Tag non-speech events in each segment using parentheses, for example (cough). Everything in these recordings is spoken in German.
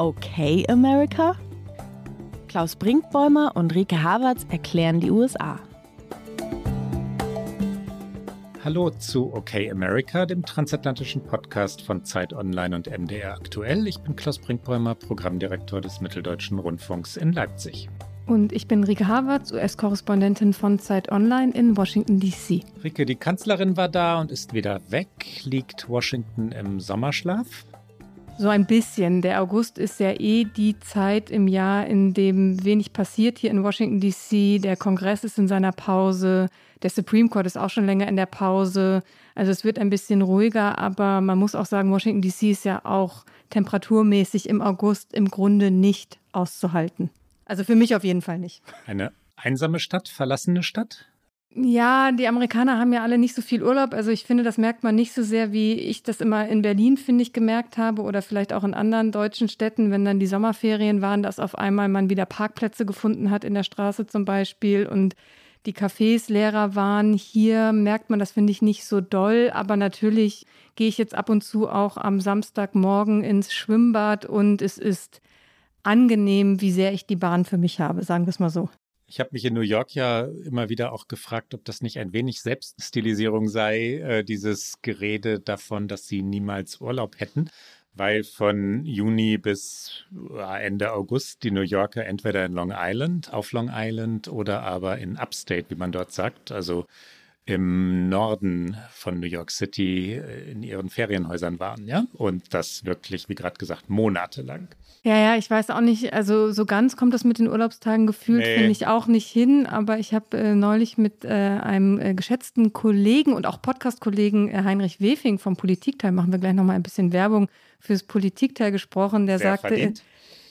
Okay, America? Klaus Brinkbäumer und Rike Havertz erklären die USA. Hallo zu Okay America, dem transatlantischen Podcast von Zeit Online und MDR aktuell. Ich bin Klaus Brinkbäumer, Programmdirektor des Mitteldeutschen Rundfunks in Leipzig. Und ich bin Rike Havertz, US-Korrespondentin von Zeit Online in Washington, D.C. Rike, die Kanzlerin war da und ist wieder weg. Liegt Washington im Sommerschlaf? So ein bisschen. Der August ist ja eh die Zeit im Jahr, in dem wenig passiert hier in Washington, D.C. Der Kongress ist in seiner Pause. Der Supreme Court ist auch schon länger in der Pause. Also es wird ein bisschen ruhiger, aber man muss auch sagen, Washington, D.C. ist ja auch temperaturmäßig im August im Grunde nicht auszuhalten. Also für mich auf jeden Fall nicht. Eine einsame Stadt, verlassene Stadt? Ja, die Amerikaner haben ja alle nicht so viel Urlaub. Also ich finde, das merkt man nicht so sehr, wie ich das immer in Berlin, finde ich, gemerkt habe oder vielleicht auch in anderen deutschen Städten, wenn dann die Sommerferien waren, dass auf einmal man wieder Parkplätze gefunden hat in der Straße zum Beispiel und die Cafés leerer waren. Hier merkt man das, finde ich, nicht so doll. Aber natürlich gehe ich jetzt ab und zu auch am Samstagmorgen ins Schwimmbad und es ist angenehm, wie sehr ich die Bahn für mich habe, sagen wir es mal so. Ich habe mich in New York ja immer wieder auch gefragt, ob das nicht ein wenig Selbststilisierung sei, äh, dieses Gerede davon, dass sie niemals Urlaub hätten, weil von Juni bis äh, Ende August die New Yorker entweder in Long Island, auf Long Island oder aber in Upstate, wie man dort sagt, also im Norden von New York City äh, in ihren Ferienhäusern waren, ja? Und das wirklich, wie gerade gesagt, monatelang. Ja, ja, ich weiß auch nicht, also so ganz kommt das mit den Urlaubstagen gefühlt, nee. finde ich auch nicht hin. Aber ich habe äh, neulich mit äh, einem äh, geschätzten Kollegen und auch Podcast-Kollegen äh, Heinrich Wefing vom Politikteil, machen wir gleich nochmal ein bisschen Werbung fürs Politikteil gesprochen, der Sehr sagte, verdient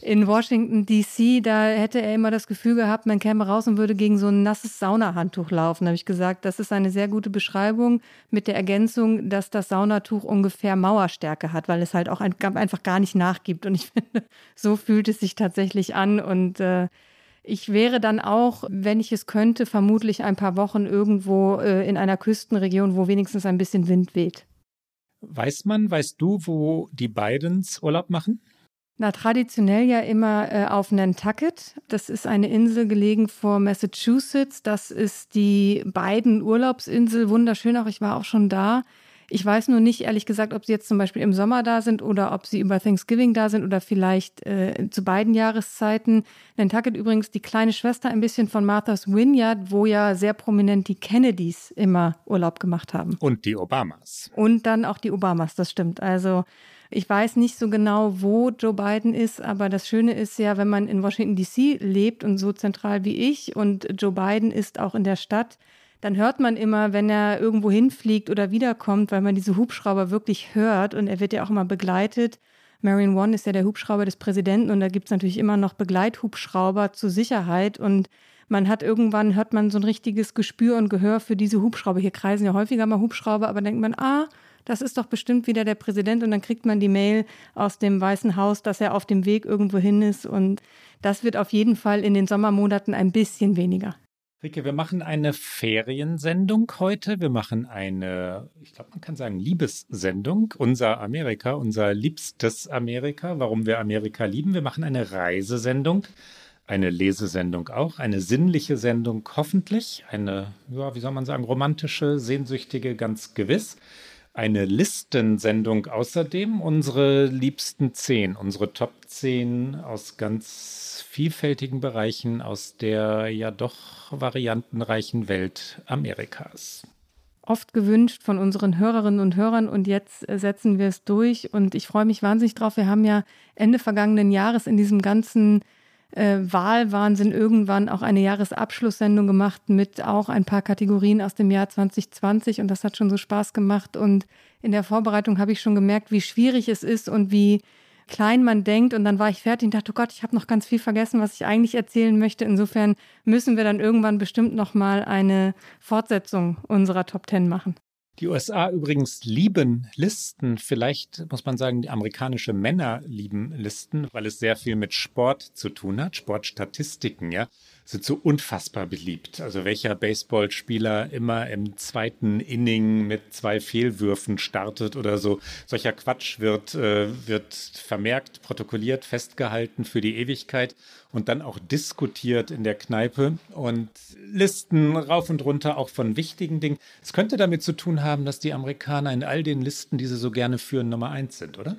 in Washington, D.C., da hätte er immer das Gefühl gehabt, man käme raus und würde gegen so ein nasses Saunahandtuch laufen. Da habe ich gesagt, das ist eine sehr gute Beschreibung mit der Ergänzung, dass das Saunatuch ungefähr Mauerstärke hat, weil es halt auch ein, einfach gar nicht nachgibt. Und ich (laughs) finde, so fühlt es sich tatsächlich an. Und äh, ich wäre dann auch, wenn ich es könnte, vermutlich ein paar Wochen irgendwo äh, in einer Küstenregion, wo wenigstens ein bisschen Wind weht. Weiß man, weißt du, wo die Bidens Urlaub machen? Na, traditionell ja immer äh, auf Nantucket. Das ist eine Insel gelegen vor Massachusetts. Das ist die beiden Urlaubsinsel. Wunderschön auch. Ich war auch schon da. Ich weiß nur nicht, ehrlich gesagt, ob sie jetzt zum Beispiel im Sommer da sind oder ob sie über Thanksgiving da sind oder vielleicht äh, zu beiden Jahreszeiten. Nantucket übrigens die kleine Schwester ein bisschen von Martha's Vineyard, wo ja sehr prominent die Kennedys immer Urlaub gemacht haben. Und die Obamas. Und dann auch die Obamas, das stimmt. Also ich weiß nicht so genau, wo Joe Biden ist, aber das Schöne ist ja, wenn man in Washington DC lebt und so zentral wie ich und Joe Biden ist auch in der Stadt, dann hört man immer, wenn er irgendwo hinfliegt oder wiederkommt, weil man diese Hubschrauber wirklich hört und er wird ja auch immer begleitet. Marion One ist ja der Hubschrauber des Präsidenten und da gibt es natürlich immer noch Begleithubschrauber zur Sicherheit und man hat irgendwann, hört man so ein richtiges Gespür und Gehör für diese Hubschrauber. Hier kreisen ja häufiger mal Hubschrauber, aber denkt man, ah, das ist doch bestimmt wieder der Präsident und dann kriegt man die Mail aus dem Weißen Haus, dass er auf dem Weg irgendwo hin ist und das wird auf jeden Fall in den Sommermonaten ein bisschen weniger. Rike, wir machen eine Feriensendung heute. Wir machen eine, ich glaube, man kann sagen, Liebessendung. Unser Amerika, unser liebstes Amerika, warum wir Amerika lieben. Wir machen eine Reisesendung, eine Lesesendung auch, eine sinnliche Sendung hoffentlich, eine, ja, wie soll man sagen, romantische, sehnsüchtige, ganz gewiss eine Listensendung außerdem, unsere liebsten zehn, unsere Top 10 aus ganz vielfältigen Bereichen aus der ja doch variantenreichen Welt Amerikas. Oft gewünscht von unseren Hörerinnen und Hörern und jetzt äh, setzen wir es durch und ich freue mich wahnsinnig drauf. Wir haben ja Ende vergangenen Jahres in diesem ganzen äh, Wahlwahnsinn irgendwann auch eine Jahresabschlusssendung gemacht mit auch ein paar Kategorien aus dem Jahr 2020 und das hat schon so Spaß gemacht und in der Vorbereitung habe ich schon gemerkt, wie schwierig es ist und wie klein man denkt und dann war ich fertig und dachte, oh Gott, ich habe noch ganz viel vergessen, was ich eigentlich erzählen möchte. Insofern müssen wir dann irgendwann bestimmt noch mal eine Fortsetzung unserer Top Ten machen. Die USA übrigens lieben Listen. Vielleicht muss man sagen, die amerikanische Männer lieben Listen, weil es sehr viel mit Sport zu tun hat. Sportstatistiken, ja, sind so unfassbar beliebt. Also welcher Baseballspieler immer im zweiten Inning mit zwei Fehlwürfen startet oder so. Solcher Quatsch wird, äh, wird vermerkt, protokolliert, festgehalten für die Ewigkeit und dann auch diskutiert in der Kneipe und Listen rauf und runter auch von wichtigen Dingen. Es könnte damit zu tun haben, dass die Amerikaner in all den Listen, die sie so gerne führen, Nummer eins sind, oder?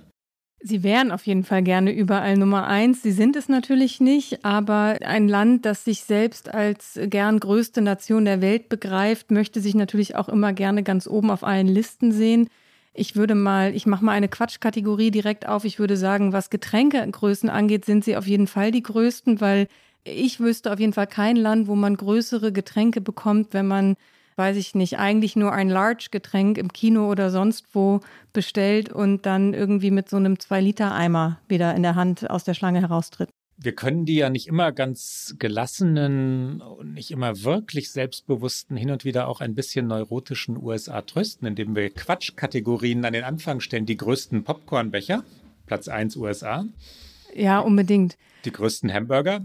Sie wären auf jeden Fall gerne überall Nummer eins. Sie sind es natürlich nicht, aber ein Land, das sich selbst als gern größte Nation der Welt begreift, möchte sich natürlich auch immer gerne ganz oben auf allen Listen sehen. Ich würde mal, ich mache mal eine Quatschkategorie direkt auf. Ich würde sagen, was Getränkegrößen angeht, sind sie auf jeden Fall die größten, weil ich wüsste auf jeden Fall kein Land, wo man größere Getränke bekommt, wenn man, weiß ich nicht, eigentlich nur ein Large-Getränk im Kino oder sonst wo bestellt und dann irgendwie mit so einem 2-Liter-Eimer wieder in der Hand aus der Schlange heraustritt wir können die ja nicht immer ganz gelassenen und nicht immer wirklich selbstbewussten, hin und wieder auch ein bisschen neurotischen USA trösten, indem wir Quatschkategorien an den Anfang stellen. Die größten Popcornbecher, Platz 1 USA. Ja, unbedingt. Die größten Hamburger.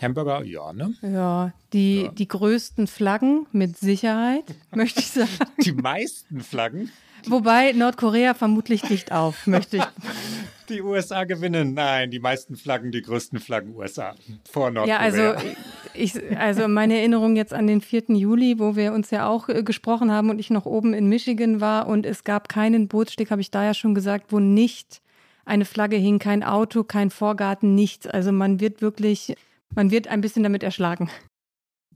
Hamburger, ja, ne? Ja, die, ja. die größten Flaggen mit Sicherheit, (laughs) möchte ich sagen. Die meisten Flaggen. Wobei Nordkorea vermutlich dicht auf, möchte ich. (laughs) die USA gewinnen. Nein, die meisten Flaggen, die größten Flaggen USA vor Nordkorea. Ja, also, ich, also meine Erinnerung jetzt an den 4. Juli, wo wir uns ja auch äh, gesprochen haben und ich noch oben in Michigan war und es gab keinen Bootssteg, habe ich da ja schon gesagt, wo nicht eine Flagge hing, kein Auto, kein Vorgarten, nichts. Also man wird wirklich, man wird ein bisschen damit erschlagen.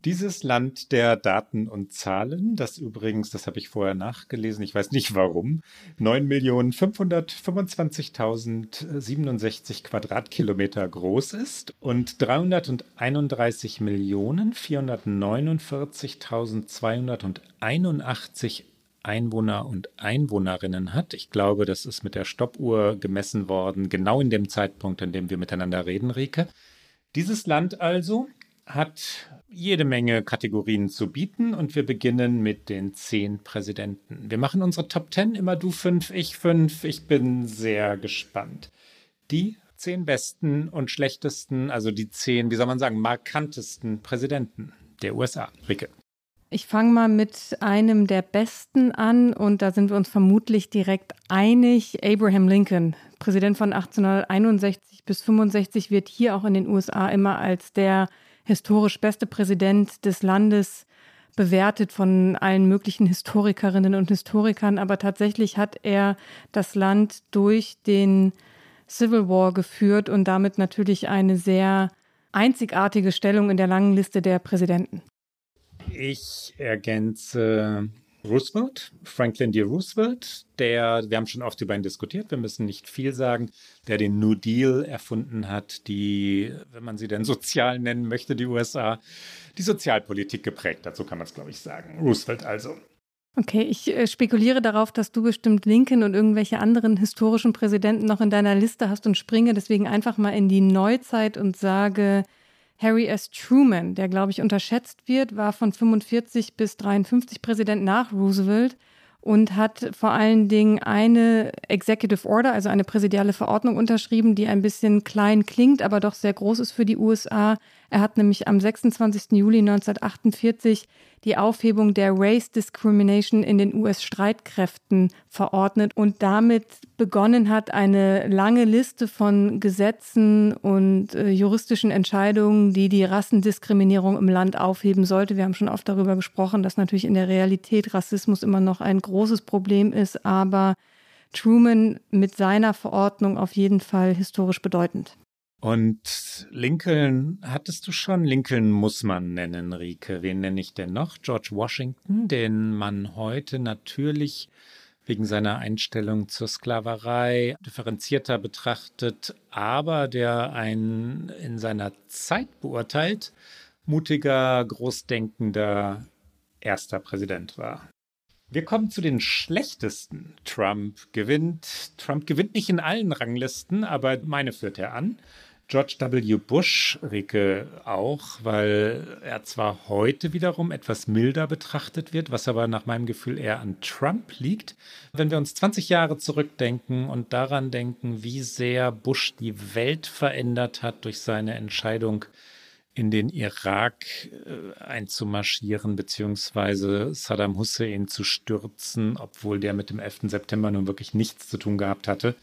Dieses Land der Daten und Zahlen, das übrigens, das habe ich vorher nachgelesen, ich weiß nicht warum, 9.525.067 Quadratkilometer groß ist und 331.449.281 Einwohner und Einwohnerinnen hat. Ich glaube, das ist mit der Stoppuhr gemessen worden, genau in dem Zeitpunkt, an dem wir miteinander reden, Rike. Dieses Land also hat jede Menge Kategorien zu bieten und wir beginnen mit den zehn Präsidenten. Wir machen unsere Top Ten, immer du fünf, ich fünf. Ich bin sehr gespannt. Die zehn besten und schlechtesten, also die zehn, wie soll man sagen, markantesten Präsidenten der USA. Ricke. Ich fange mal mit einem der besten an und da sind wir uns vermutlich direkt einig. Abraham Lincoln, Präsident von 1861 bis 65, wird hier auch in den USA immer als der historisch beste Präsident des Landes bewertet von allen möglichen Historikerinnen und Historikern. Aber tatsächlich hat er das Land durch den Civil War geführt und damit natürlich eine sehr einzigartige Stellung in der langen Liste der Präsidenten. Ich ergänze Roosevelt, Franklin D. Roosevelt, der, wir haben schon oft über ihn diskutiert, wir müssen nicht viel sagen, der den New Deal erfunden hat, die, wenn man sie denn (laughs) sozial nennen möchte, die USA, die Sozialpolitik geprägt Dazu kann man es, glaube ich, sagen. Roosevelt also. Okay, ich äh, spekuliere darauf, dass du bestimmt Lincoln und irgendwelche anderen historischen Präsidenten noch in deiner Liste hast und springe deswegen einfach mal in die Neuzeit und sage Harry S. Truman, der, glaube ich, unterschätzt wird, war von 45 bis 53 Präsident nach Roosevelt und hat vor allen Dingen eine Executive Order, also eine präsidiale Verordnung unterschrieben, die ein bisschen klein klingt, aber doch sehr groß ist für die USA. Er hat nämlich am 26. Juli 1948 die Aufhebung der Race Discrimination in den US-Streitkräften verordnet und damit begonnen hat, eine lange Liste von Gesetzen und äh, juristischen Entscheidungen, die die Rassendiskriminierung im Land aufheben sollte. Wir haben schon oft darüber gesprochen, dass natürlich in der Realität Rassismus immer noch ein großes Problem ist, aber Truman mit seiner Verordnung auf jeden Fall historisch bedeutend. Und Lincoln hattest du schon? Lincoln muss man nennen, Rike. Wen nenne ich denn noch? George Washington, den man heute natürlich wegen seiner Einstellung zur Sklaverei differenzierter betrachtet, aber der ein in seiner Zeit beurteilt mutiger, großdenkender erster Präsident war. Wir kommen zu den schlechtesten. Trump gewinnt. Trump gewinnt nicht in allen Ranglisten, aber meine führt er an. George W. Bush, Rike, auch, weil er zwar heute wiederum etwas milder betrachtet wird, was aber nach meinem Gefühl eher an Trump liegt. Wenn wir uns 20 Jahre zurückdenken und daran denken, wie sehr Bush die Welt verändert hat durch seine Entscheidung, in den Irak äh, einzumarschieren, beziehungsweise Saddam Hussein zu stürzen, obwohl der mit dem 11. September nun wirklich nichts zu tun gehabt hatte.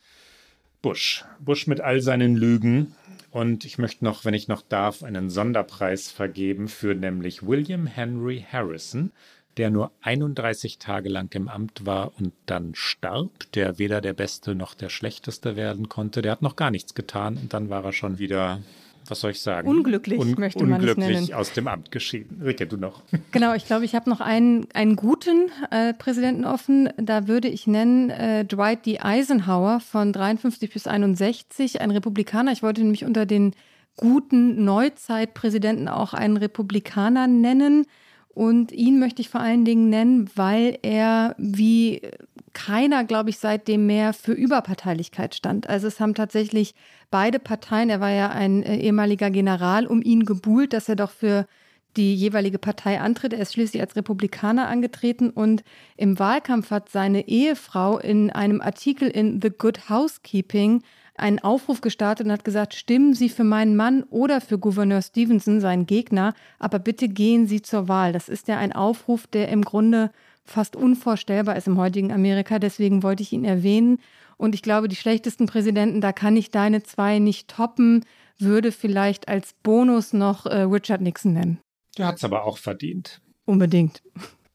Bush. Bush mit all seinen Lügen. Und ich möchte noch, wenn ich noch darf, einen Sonderpreis vergeben für nämlich William Henry Harrison, der nur 31 Tage lang im Amt war und dann starb, der weder der Beste noch der Schlechteste werden konnte. Der hat noch gar nichts getan und dann war er schon wieder was soll ich sagen? Unglücklich Un möchte man unglücklich es nennen. aus dem Amt geschieden. Rike, du noch. (laughs) Genau, ich glaube, ich habe noch einen, einen guten äh, Präsidenten offen. Da würde ich nennen äh, Dwight D. Eisenhower von 53 bis 61, ein Republikaner. Ich wollte nämlich unter den guten Neuzeitpräsidenten auch einen Republikaner nennen. Und ihn möchte ich vor allen Dingen nennen, weil er wie keiner, glaube ich, seitdem mehr für Überparteilichkeit stand. Also es haben tatsächlich beide Parteien, er war ja ein äh, ehemaliger General, um ihn gebuhlt, dass er doch für die jeweilige Partei antritt. Er ist schließlich als Republikaner angetreten und im Wahlkampf hat seine Ehefrau in einem Artikel in The Good Housekeeping einen Aufruf gestartet und hat gesagt, stimmen Sie für meinen Mann oder für Gouverneur Stevenson, seinen Gegner, aber bitte gehen Sie zur Wahl. Das ist ja ein Aufruf, der im Grunde fast unvorstellbar ist im heutigen Amerika. Deswegen wollte ich ihn erwähnen. Und ich glaube, die schlechtesten Präsidenten, da kann ich deine zwei nicht toppen, würde vielleicht als Bonus noch äh, Richard Nixon nennen. Der hat es aber auch verdient. Unbedingt.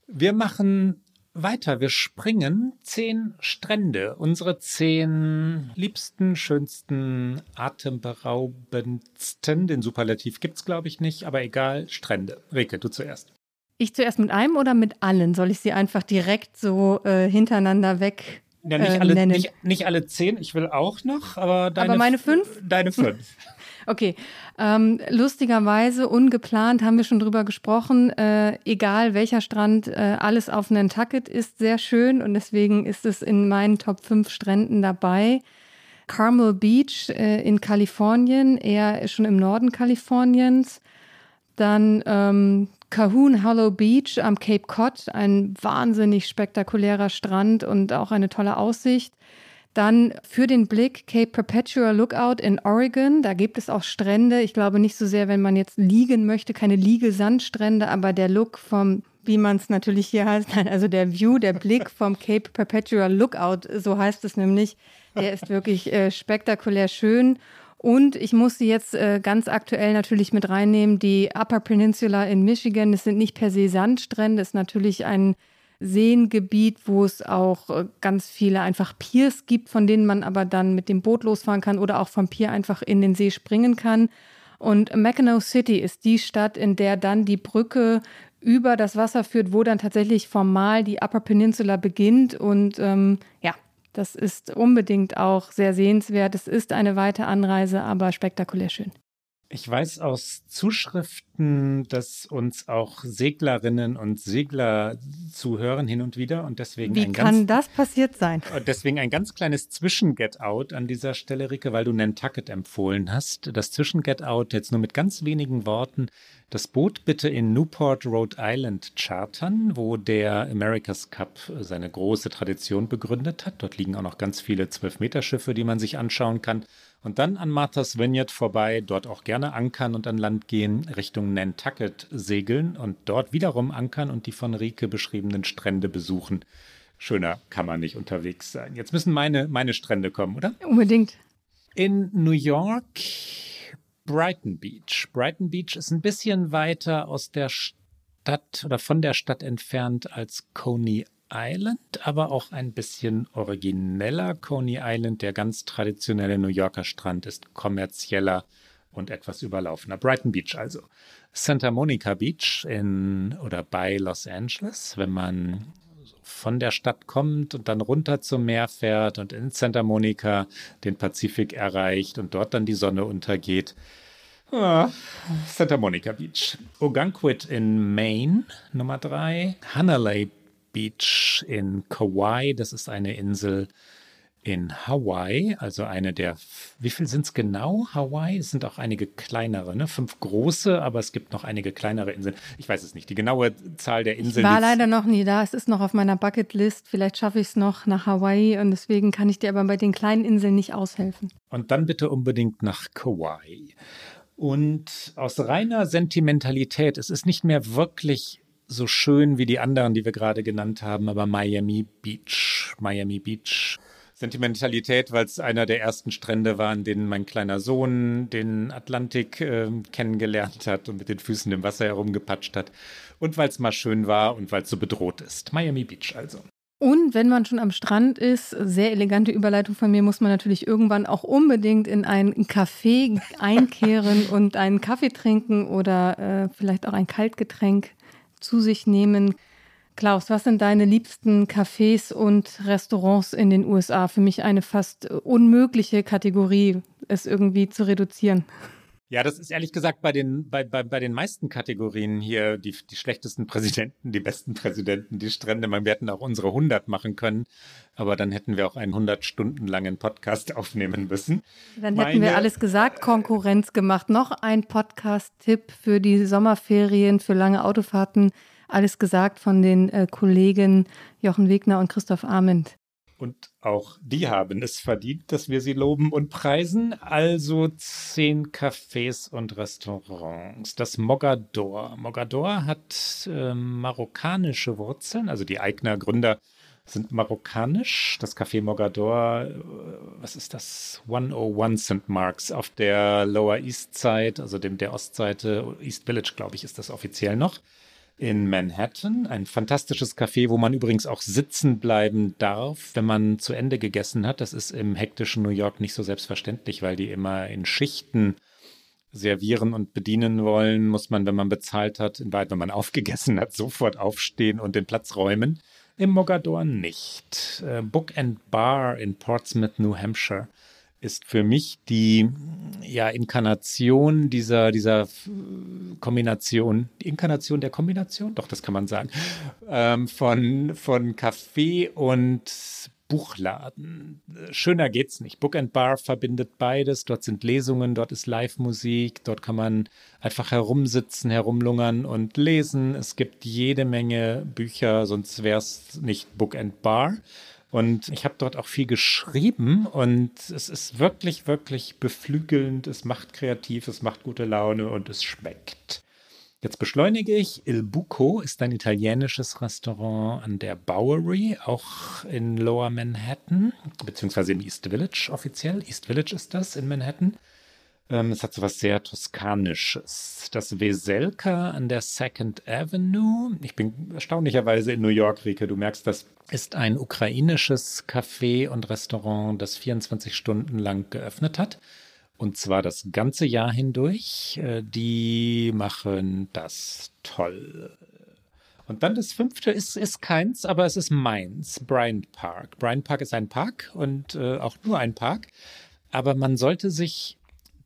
Wir machen weiter. Wir springen zehn Strände. Unsere zehn liebsten, schönsten, atemberaubendsten. Den Superlativ gibt es, glaube ich, nicht, aber egal, Strände. Rike, du zuerst. Ich zuerst mit einem oder mit allen? Soll ich sie einfach direkt so äh, hintereinander weg ja, nicht, äh, alle, nennen? nicht, nicht, alle zehn, ich will auch noch, aber deine, aber meine fünf? Deine (laughs) fünf. Okay, ähm, lustigerweise, ungeplant, haben wir schon drüber gesprochen. Äh, egal welcher Strand, äh, alles auf Nantucket ist sehr schön und deswegen ist es in meinen Top 5 Stränden dabei. Carmel Beach äh, in Kalifornien, eher schon im Norden Kaliforniens. Dann ähm, Cahoon Hollow Beach am Cape Cod, ein wahnsinnig spektakulärer Strand und auch eine tolle Aussicht. Dann für den Blick Cape Perpetua Lookout in Oregon. Da gibt es auch Strände. Ich glaube nicht so sehr, wenn man jetzt liegen möchte, keine Liegelsandstrände, aber der Look vom, wie man es natürlich hier heißt, also der View, der Blick vom Cape Perpetua Lookout, so heißt es nämlich, der ist wirklich äh, spektakulär schön. Und ich muss sie jetzt äh, ganz aktuell natürlich mit reinnehmen, die Upper Peninsula in Michigan. Das sind nicht per se Sandstrände, das ist natürlich ein Seengebiet, wo es auch äh, ganz viele einfach Piers gibt, von denen man aber dann mit dem Boot losfahren kann oder auch vom Pier einfach in den See springen kann. Und Mackinac City ist die Stadt, in der dann die Brücke über das Wasser führt, wo dann tatsächlich formal die Upper Peninsula beginnt. Und ähm, ja, das ist unbedingt auch sehr sehenswert. Es ist eine weite Anreise, aber spektakulär schön. Ich weiß aus Zuschriften, dass uns auch Seglerinnen und Segler zuhören hin und wieder und deswegen Wie ein kann ganz, das passiert sein? Deswegen ein ganz kleines Zwischen-Get-Out an dieser Stelle, Rike, weil du Nantucket empfohlen hast. Das Zwischen-Get-Out jetzt nur mit ganz wenigen Worten. Das Boot bitte in Newport, Rhode Island chartern, wo der America's Cup seine große Tradition begründet hat. Dort liegen auch noch ganz viele Zwölf-Meter-Schiffe, die man sich anschauen kann. Und dann an Martha's Vineyard vorbei, dort auch gerne ankern und an Land gehen, Richtung Nantucket segeln und dort wiederum ankern und die von Rike beschriebenen Strände besuchen. Schöner kann man nicht unterwegs sein. Jetzt müssen meine, meine Strände kommen, oder? Unbedingt. In New York, Brighton Beach. Brighton Beach ist ein bisschen weiter aus der Stadt oder von der Stadt entfernt als Coney Island, aber auch ein bisschen origineller. Coney Island, der ganz traditionelle New Yorker Strand, ist kommerzieller und etwas überlaufener. Brighton Beach also. Santa Monica Beach in oder bei Los Angeles, wenn man von der Stadt kommt und dann runter zum Meer fährt und in Santa Monica den Pazifik erreicht und dort dann die Sonne untergeht. Ah, Santa Monica Beach. Ogunquit in Maine, Nummer drei. Hanalei Beach in Kauai. Das ist eine Insel in Hawaii, also eine der, wie viel sind es genau? Hawaii? Es sind auch einige kleinere, ne? Fünf große, aber es gibt noch einige kleinere Inseln. Ich weiß es nicht. Die genaue Zahl der Inseln. Ich war leider noch nie da. Es ist noch auf meiner Bucketlist. Vielleicht schaffe ich es noch nach Hawaii und deswegen kann ich dir aber bei den kleinen Inseln nicht aushelfen. Und dann bitte unbedingt nach Kauai. Und aus reiner Sentimentalität, es ist nicht mehr wirklich so schön wie die anderen, die wir gerade genannt haben, aber Miami Beach. Miami Beach Sentimentalität, weil es einer der ersten Strände war, an denen mein kleiner Sohn den Atlantik äh, kennengelernt hat und mit den Füßen im Wasser herumgepatscht hat. Und weil es mal schön war und weil es so bedroht ist. Miami Beach also. Und wenn man schon am Strand ist, sehr elegante Überleitung von mir, muss man natürlich irgendwann auch unbedingt in ein Café einkehren (laughs) und einen Kaffee trinken oder äh, vielleicht auch ein Kaltgetränk zu sich nehmen. Klaus, was sind deine liebsten Cafés und Restaurants in den USA? Für mich eine fast unmögliche Kategorie, es irgendwie zu reduzieren. Ja, das ist ehrlich gesagt bei den, bei, bei, bei den meisten Kategorien hier die, die schlechtesten Präsidenten, die besten Präsidenten, die Strände. Man, wir hätten auch unsere 100 machen können, aber dann hätten wir auch einen 100 Stunden langen Podcast aufnehmen müssen. Dann hätten Meine, wir alles gesagt, Konkurrenz gemacht. Noch ein Podcast-Tipp für die Sommerferien, für lange Autofahrten alles gesagt von den äh, Kollegen Jochen Wegner und Christoph Arment. Und auch die haben es verdient, dass wir sie loben und preisen. Also zehn Cafés und Restaurants. Das Mogador. Mogador hat äh, marokkanische Wurzeln. Also die Eigner Gründer sind marokkanisch. Das Café Mogador, äh, was ist das? 101 St. Marks auf der Lower East Side, also dem der Ostseite, East Village, glaube ich, ist das offiziell noch in Manhattan. Ein fantastisches Café, wo man übrigens auch sitzen bleiben darf, wenn man zu Ende gegessen hat. Das ist im hektischen New York nicht so selbstverständlich, weil die immer in Schichten servieren und bedienen wollen, muss man, wenn man bezahlt hat, in Wahrheit, wenn man (laughs) aufgegessen hat, sofort aufstehen und den Platz räumen. Im Mogador nicht. Äh, Book and Bar in Portsmouth, New Hampshire ist für mich die ja, Inkarnation dieser, dieser Kombination, die Inkarnation der Kombination, doch, das kann man sagen, ähm, von, von Kaffee und Buchladen. Schöner geht's nicht. Book and Bar verbindet beides. Dort sind Lesungen, dort ist Live-Musik, dort kann man einfach herumsitzen, herumlungern und lesen. Es gibt jede Menge Bücher, sonst wäre es nicht Book and Bar. Und ich habe dort auch viel geschrieben und es ist wirklich, wirklich beflügelnd. Es macht kreativ, es macht gute Laune und es schmeckt. Jetzt beschleunige ich. Il Buco ist ein italienisches Restaurant an der Bowery, auch in Lower Manhattan, beziehungsweise im East Village offiziell. East Village ist das in Manhattan. Ähm, es hat so was sehr Toskanisches. Das Weselka an der Second Avenue. Ich bin erstaunlicherweise in New York, Rike. Du merkst, das ist ein ukrainisches Café und Restaurant, das 24 Stunden lang geöffnet hat. Und zwar das ganze Jahr hindurch. Äh, die machen das toll. Und dann das fünfte ist, ist keins, aber es ist meins, Bryant Park. Bryant Park ist ein Park und äh, auch nur ein Park. Aber man sollte sich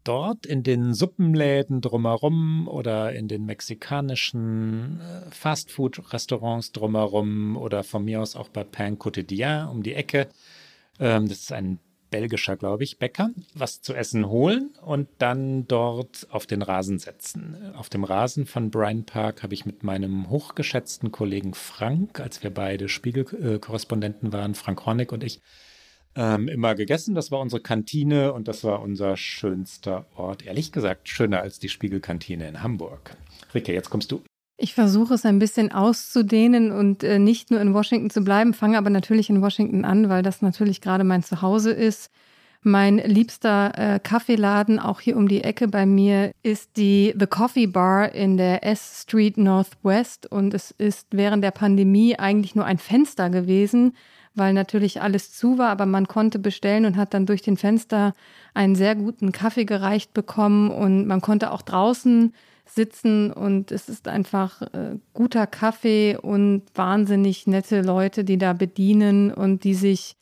dort in den Suppenläden drumherum oder in den mexikanischen äh, Fastfood-Restaurants drumherum oder von mir aus auch bei Pain Quotidien um die Ecke. Ähm, das ist ein belgischer, glaube ich, Bäcker, was zu essen holen und dann dort auf den Rasen setzen. Auf dem Rasen von Bryan Park habe ich mit meinem hochgeschätzten Kollegen Frank, als wir beide Spiegelkorrespondenten waren, Frank Hornig und ich, ähm, immer gegessen. Das war unsere Kantine und das war unser schönster Ort. Ehrlich gesagt, schöner als die Spiegelkantine in Hamburg. Rike, jetzt kommst du. Ich versuche es ein bisschen auszudehnen und äh, nicht nur in Washington zu bleiben, fange aber natürlich in Washington an, weil das natürlich gerade mein Zuhause ist. Mein liebster äh, Kaffeeladen, auch hier um die Ecke bei mir, ist die The Coffee Bar in der S Street Northwest und es ist während der Pandemie eigentlich nur ein Fenster gewesen weil natürlich alles zu war, aber man konnte bestellen und hat dann durch den Fenster einen sehr guten Kaffee gereicht bekommen und man konnte auch draußen sitzen und es ist einfach äh, guter Kaffee und wahnsinnig nette Leute, die da bedienen und die sich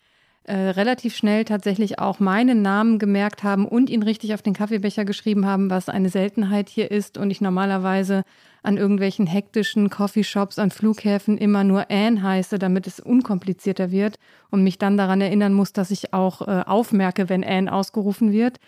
äh, relativ schnell tatsächlich auch meinen Namen gemerkt haben und ihn richtig auf den Kaffeebecher geschrieben haben, was eine Seltenheit hier ist und ich normalerweise an irgendwelchen hektischen Coffeeshops, an Flughäfen immer nur Anne heiße, damit es unkomplizierter wird und mich dann daran erinnern muss, dass ich auch äh, aufmerke, wenn Anne ausgerufen wird.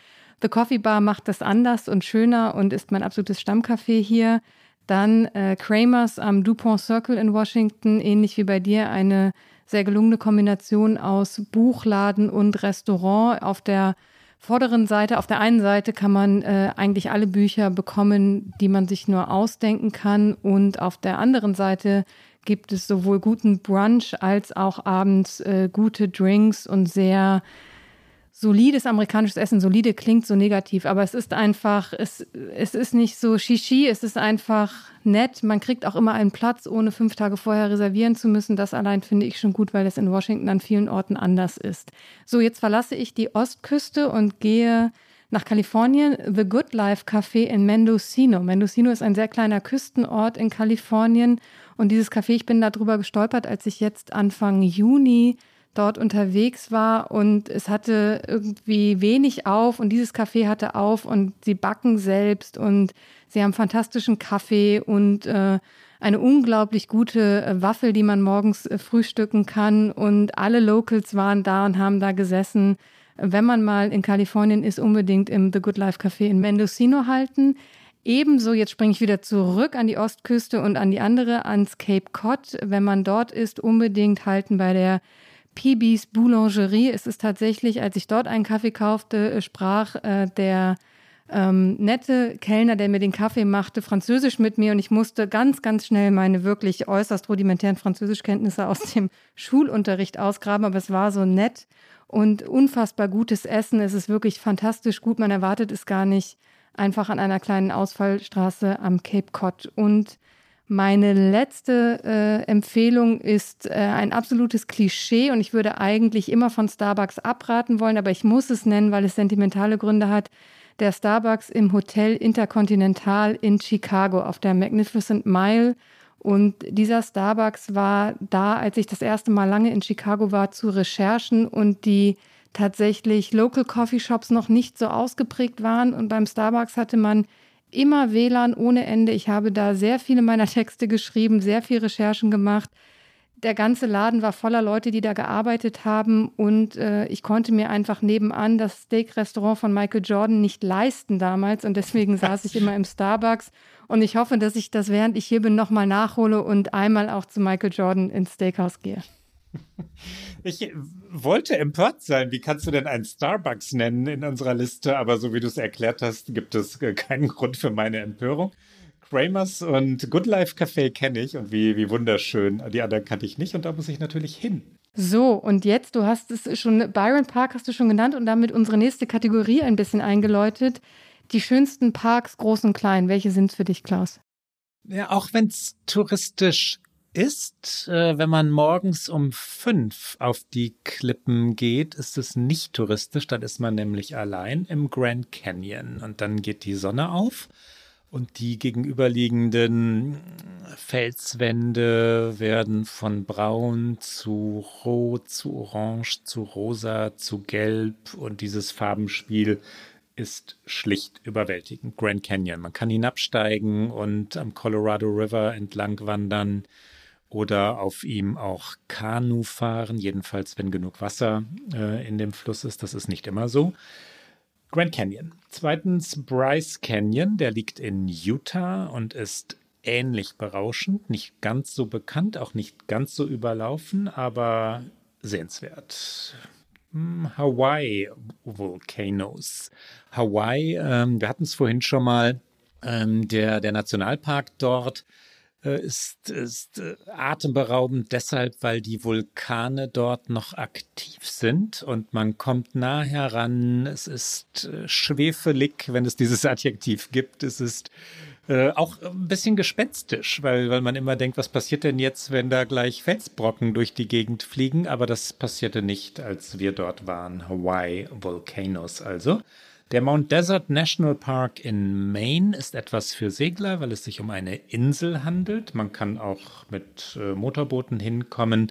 The Coffee Bar macht das anders und schöner und ist mein absolutes Stammcafé hier. Dann äh, Kramers am DuPont Circle in Washington, ähnlich wie bei dir, eine sehr gelungene Kombination aus Buchladen und Restaurant. Auf der vorderen Seite, auf der einen Seite kann man äh, eigentlich alle Bücher bekommen, die man sich nur ausdenken kann. Und auf der anderen Seite gibt es sowohl guten Brunch als auch abends äh, gute Drinks und sehr solides amerikanisches Essen. Solide klingt so negativ, aber es ist einfach, es, es ist nicht so Shishi, es ist einfach nett. Man kriegt auch immer einen Platz, ohne fünf Tage vorher reservieren zu müssen. Das allein finde ich schon gut, weil es in Washington an vielen Orten anders ist. So, jetzt verlasse ich die Ostküste und gehe nach Kalifornien. The Good Life Café in Mendocino. Mendocino ist ein sehr kleiner Küstenort in Kalifornien. Und dieses Café, ich bin darüber gestolpert, als ich jetzt Anfang Juni dort unterwegs war und es hatte irgendwie wenig auf und dieses Café hatte auf und sie backen selbst und sie haben fantastischen Kaffee und äh, eine unglaublich gute äh, Waffel, die man morgens äh, frühstücken kann und alle Locals waren da und haben da gesessen. Wenn man mal in Kalifornien ist, unbedingt im The Good Life Café in Mendocino halten. Ebenso, jetzt springe ich wieder zurück an die Ostküste und an die andere, ans Cape Cod. Wenn man dort ist, unbedingt halten bei der PBs Boulangerie. Es ist tatsächlich, als ich dort einen Kaffee kaufte, äh, sprach äh, der ähm, nette Kellner, der mir den Kaffee machte, Französisch mit mir und ich musste ganz, ganz schnell meine wirklich äußerst rudimentären Französischkenntnisse aus dem Schulunterricht ausgraben, aber es war so nett und unfassbar gutes Essen. Es ist wirklich fantastisch gut. Man erwartet es gar nicht einfach an einer kleinen Ausfallstraße am Cape Cod. Und meine letzte äh, Empfehlung ist äh, ein absolutes Klischee und ich würde eigentlich immer von Starbucks abraten wollen, aber ich muss es nennen, weil es sentimentale Gründe hat. Der Starbucks im Hotel Intercontinental in Chicago auf der Magnificent Mile. Und dieser Starbucks war da, als ich das erste Mal lange in Chicago war, zu Recherchen und die tatsächlich Local Coffee Shops noch nicht so ausgeprägt waren. Und beim Starbucks hatte man immer WLAN ohne Ende. Ich habe da sehr viele meiner (laughs) Texte geschrieben, sehr viel Recherchen gemacht. Der ganze Laden war voller Leute, die da gearbeitet haben und äh, ich konnte mir einfach nebenan das Steak-Restaurant von Michael Jordan nicht leisten damals und deswegen (laughs) saß ich immer im Starbucks und ich hoffe, dass ich das, während ich hier bin, nochmal nachhole und einmal auch zu Michael Jordan ins Steakhouse gehe. Ich wollte empört sein. Wie kannst du denn einen Starbucks nennen in unserer Liste? Aber so wie du es erklärt hast, gibt es äh, keinen Grund für meine Empörung. Kramers und Good Life Café kenne ich und wie, wie wunderschön. Die anderen kannte ich nicht und da muss ich natürlich hin. So, und jetzt, du hast es schon, Byron Park hast du schon genannt und damit unsere nächste Kategorie ein bisschen eingeläutet. Die schönsten Parks, groß und klein. Welche sind es für dich, Klaus? Ja, auch wenn es touristisch ist, äh, wenn man morgens um fünf auf die Klippen geht, ist es nicht touristisch. Dann ist man nämlich allein im Grand Canyon und dann geht die Sonne auf und die gegenüberliegenden Felswände werden von braun zu rot, zu orange, zu rosa, zu gelb und dieses Farbenspiel ist schlicht überwältigend. Grand Canyon. Man kann hinabsteigen und am Colorado River entlang wandern oder auf ihm auch Kanu fahren, jedenfalls wenn genug Wasser äh, in dem Fluss ist. Das ist nicht immer so. Grand Canyon. Zweitens Bryce Canyon, der liegt in Utah und ist ähnlich berauschend, nicht ganz so bekannt, auch nicht ganz so überlaufen, aber sehenswert. Hm, Hawaii Volcanoes. Hawaii, ähm, wir hatten es vorhin schon mal, ähm, der, der Nationalpark dort ist, ist äh, atemberaubend deshalb, weil die Vulkane dort noch aktiv sind und man kommt nah heran. Es ist äh, schwefelig, wenn es dieses (laughs) Adjektiv gibt. Es ist äh, auch ein bisschen gespenstisch, weil, weil man immer denkt, was passiert denn jetzt, wenn da gleich Felsbrocken durch die Gegend fliegen? Aber das passierte nicht, als wir dort waren. Hawaii Volcanoes also. Der Mount Desert National Park in Maine ist etwas für Segler, weil es sich um eine Insel handelt. Man kann auch mit äh, Motorbooten hinkommen.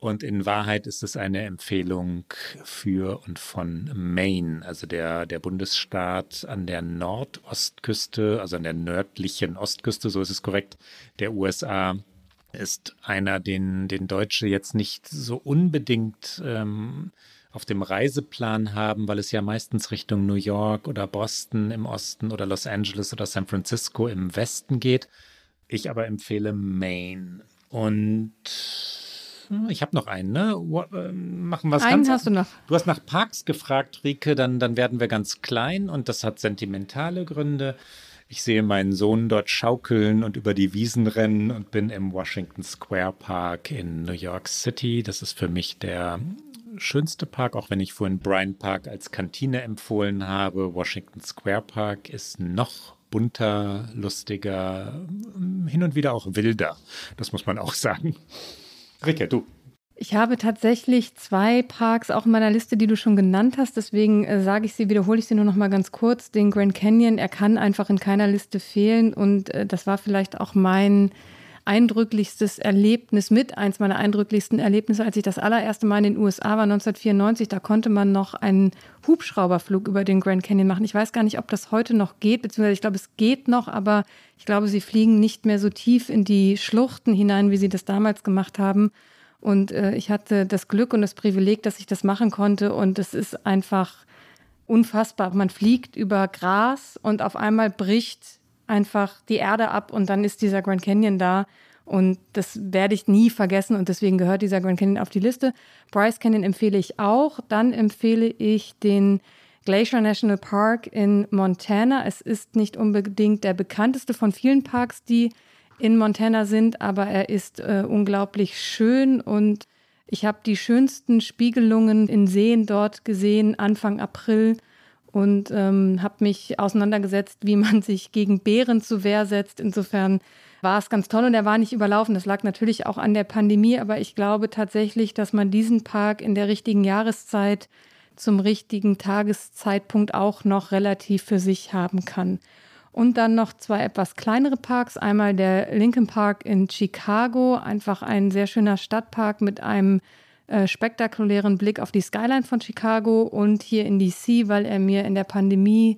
Und in Wahrheit ist es eine Empfehlung für und von Maine, also der, der Bundesstaat an der Nordostküste, also an der nördlichen Ostküste, so ist es korrekt, der USA, ist einer, den, den Deutsche jetzt nicht so unbedingt ähm, auf dem Reiseplan haben, weil es ja meistens Richtung New York oder Boston im Osten oder Los Angeles oder San Francisco im Westen geht. Ich aber empfehle Maine. Und ich habe noch einen, ne? Äh, machen wir es Einen hast du noch. Du hast nach Parks gefragt, Rike, dann, dann werden wir ganz klein und das hat sentimentale Gründe. Ich sehe meinen Sohn dort schaukeln und über die Wiesen rennen und bin im Washington Square Park in New York City. Das ist für mich der schönste Park, auch wenn ich vorhin Bryant Park als Kantine empfohlen habe. Washington Square Park ist noch bunter, lustiger, hin und wieder auch wilder. Das muss man auch (laughs) sagen. Rike, du. Ich habe tatsächlich zwei Parks auch in meiner Liste, die du schon genannt hast. Deswegen äh, sage ich sie, wiederhole ich sie nur noch mal ganz kurz. Den Grand Canyon, er kann einfach in keiner Liste fehlen. Und äh, das war vielleicht auch mein eindrücklichstes Erlebnis mit, eins meiner eindrücklichsten Erlebnisse, als ich das allererste Mal in den USA war, 1994. Da konnte man noch einen Hubschrauberflug über den Grand Canyon machen. Ich weiß gar nicht, ob das heute noch geht, beziehungsweise ich glaube, es geht noch, aber ich glaube, sie fliegen nicht mehr so tief in die Schluchten hinein, wie sie das damals gemacht haben. Und äh, ich hatte das Glück und das Privileg, dass ich das machen konnte. Und es ist einfach unfassbar. Man fliegt über Gras und auf einmal bricht einfach die Erde ab und dann ist dieser Grand Canyon da. Und das werde ich nie vergessen und deswegen gehört dieser Grand Canyon auf die Liste. Bryce Canyon empfehle ich auch. Dann empfehle ich den Glacier National Park in Montana. Es ist nicht unbedingt der bekannteste von vielen Parks, die in Montana sind, aber er ist äh, unglaublich schön und ich habe die schönsten Spiegelungen in Seen dort gesehen Anfang April und ähm, habe mich auseinandergesetzt, wie man sich gegen Bären zu Wehr setzt. Insofern war es ganz toll und er war nicht überlaufen. Das lag natürlich auch an der Pandemie, aber ich glaube tatsächlich, dass man diesen Park in der richtigen Jahreszeit zum richtigen Tageszeitpunkt auch noch relativ für sich haben kann. Und dann noch zwei etwas kleinere Parks. Einmal der Lincoln Park in Chicago, einfach ein sehr schöner Stadtpark mit einem äh, spektakulären Blick auf die Skyline von Chicago und hier in DC, weil er mir in der Pandemie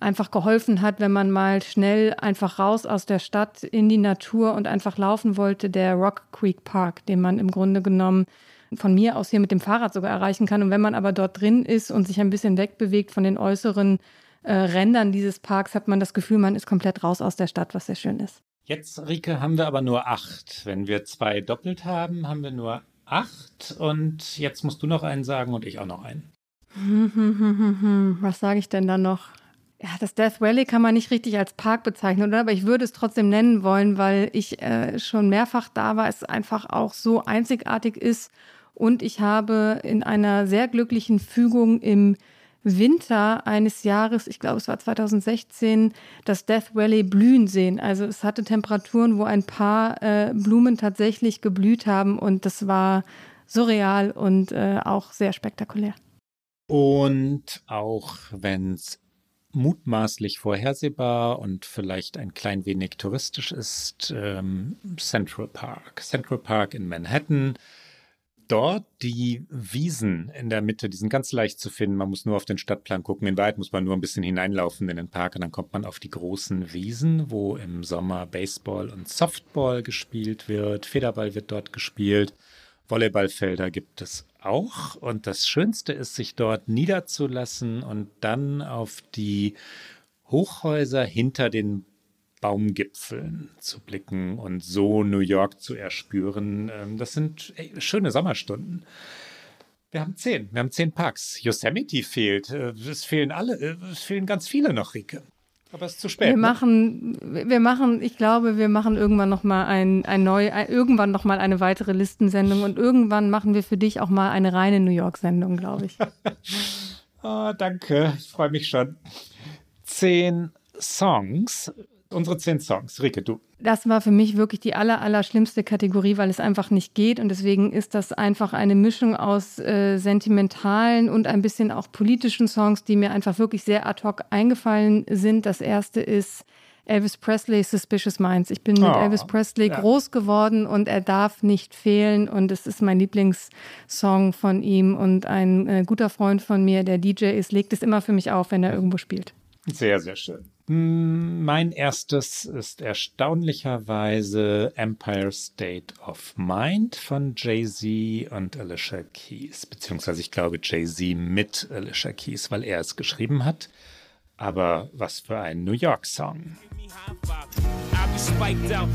einfach geholfen hat, wenn man mal schnell einfach raus aus der Stadt in die Natur und einfach laufen wollte, der Rock Creek Park, den man im Grunde genommen von mir aus hier mit dem Fahrrad sogar erreichen kann. Und wenn man aber dort drin ist und sich ein bisschen wegbewegt von den äußeren äh, Rändern dieses Parks, hat man das Gefühl, man ist komplett raus aus der Stadt, was sehr schön ist. Jetzt, Rike, haben wir aber nur acht. Wenn wir zwei doppelt haben, haben wir nur acht. Und jetzt musst du noch einen sagen und ich auch noch einen. (laughs) Was sage ich denn da noch? Ja, das Death Valley kann man nicht richtig als Park bezeichnen, oder? Aber ich würde es trotzdem nennen wollen, weil ich äh, schon mehrfach da war, es einfach auch so einzigartig ist. Und ich habe in einer sehr glücklichen Fügung im Winter eines Jahres, ich glaube es war 2016, das Death Valley blühen sehen. Also es hatte Temperaturen, wo ein paar äh, Blumen tatsächlich geblüht haben und das war surreal und äh, auch sehr spektakulär. Und auch wenn es mutmaßlich vorhersehbar und vielleicht ein klein wenig touristisch ist, ähm, Central Park. Central Park in Manhattan dort die Wiesen in der Mitte, die sind ganz leicht zu finden. Man muss nur auf den Stadtplan gucken. In Wahrheit muss man nur ein bisschen hineinlaufen in den Park und dann kommt man auf die großen Wiesen, wo im Sommer Baseball und Softball gespielt wird. Federball wird dort gespielt. Volleyballfelder gibt es auch. Und das Schönste ist, sich dort niederzulassen und dann auf die Hochhäuser hinter den Baumgipfeln zu blicken und so New York zu erspüren. Ähm, das sind schöne Sommerstunden. Wir haben zehn. Wir haben zehn Parks. Yosemite fehlt. Äh, es fehlen alle. Äh, es fehlen ganz viele noch, Rike. Aber es ist zu spät. Wir ne? machen, wir machen, ich glaube, wir machen irgendwann noch mal ein, ein neu, ein, irgendwann noch mal eine weitere Listensendung und irgendwann machen wir für dich auch mal eine reine New York-Sendung, glaube ich. oh, (laughs) danke. Ich freue mich schon. Zehn Songs unsere zehn Songs. Rike, du. Das war für mich wirklich die aller, aller schlimmste Kategorie, weil es einfach nicht geht. Und deswegen ist das einfach eine Mischung aus äh, sentimentalen und ein bisschen auch politischen Songs, die mir einfach wirklich sehr ad hoc eingefallen sind. Das erste ist Elvis Presley Suspicious Minds. Ich bin mit oh, Elvis Presley ja. groß geworden und er darf nicht fehlen und es ist mein Lieblingssong von ihm und ein äh, guter Freund von mir, der DJ ist, legt es immer für mich auf, wenn er irgendwo spielt. Sehr, sehr schön. Mein erstes ist erstaunlicherweise Empire State of Mind von Jay-Z und Alicia Keys, beziehungsweise ich glaube Jay-Z mit Alicia Keys, weil er es geschrieben hat. Aber was für ein New York-Song. Spiked out.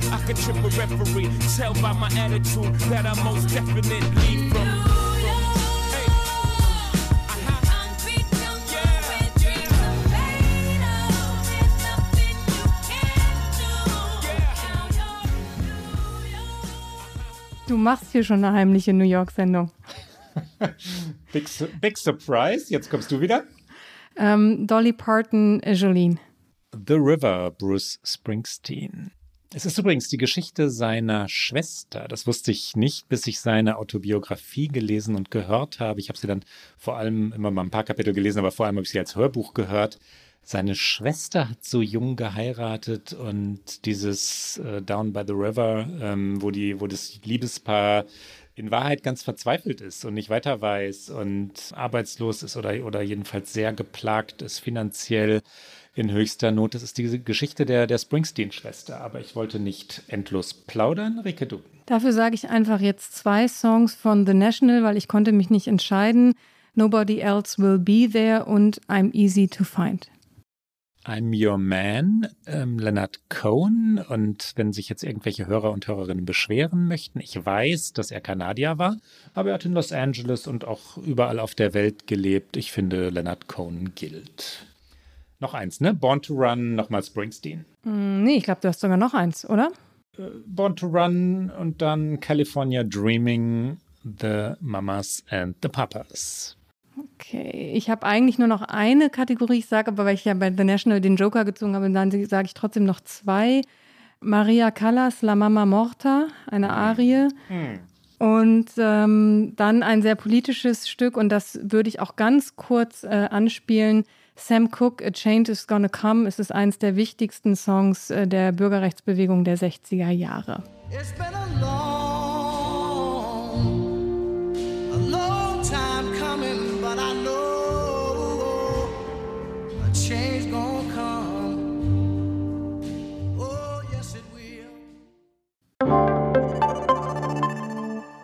Du machst hier schon eine heimliche New York-Sendung. big, big Surprise. Jetzt kommst du wieder. Ähm, Dolly Parton, Jolene. The River, Bruce Springsteen. Es ist übrigens die Geschichte seiner Schwester. Das wusste ich nicht, bis ich seine Autobiografie gelesen und gehört habe. Ich habe sie dann vor allem immer mal ein paar Kapitel gelesen, aber vor allem habe ich sie als Hörbuch gehört. Seine Schwester hat so jung geheiratet und dieses äh, Down by the River, ähm, wo, die, wo das Liebespaar in Wahrheit ganz verzweifelt ist und nicht weiter weiß und arbeitslos ist oder, oder jedenfalls sehr geplagt ist finanziell in höchster Not. Das ist diese Geschichte der, der Springsteen-Schwester. Aber ich wollte nicht endlos plaudern. Rike, du. Dafür sage ich einfach jetzt zwei Songs von The National, weil ich konnte mich nicht entscheiden. Nobody Else Will Be There und I'm Easy to Find. I'm Your Man, ähm, Leonard Cohen. Und wenn sich jetzt irgendwelche Hörer und Hörerinnen beschweren möchten, ich weiß, dass er Kanadier war, aber er hat in Los Angeles und auch überall auf der Welt gelebt. Ich finde, Leonard Cohen gilt. Noch eins, ne? Born to Run, nochmal Springsteen. Mm, nee, ich glaube, du hast sogar noch eins, oder? Äh, Born to Run und dann California Dreaming, The Mamas and the Papas. Okay, ich habe eigentlich nur noch eine Kategorie, ich sage aber, weil ich ja bei The National den Joker gezogen habe, dann sage ich trotzdem noch zwei. Maria Callas, La Mama Morta, eine hm. Arie. Hm. Und ähm, dann ein sehr politisches Stück, und das würde ich auch ganz kurz äh, anspielen. Sam Cooke, A Change is Gonna Come, es ist eines der wichtigsten Songs äh, der Bürgerrechtsbewegung der 60er Jahre. It's been a long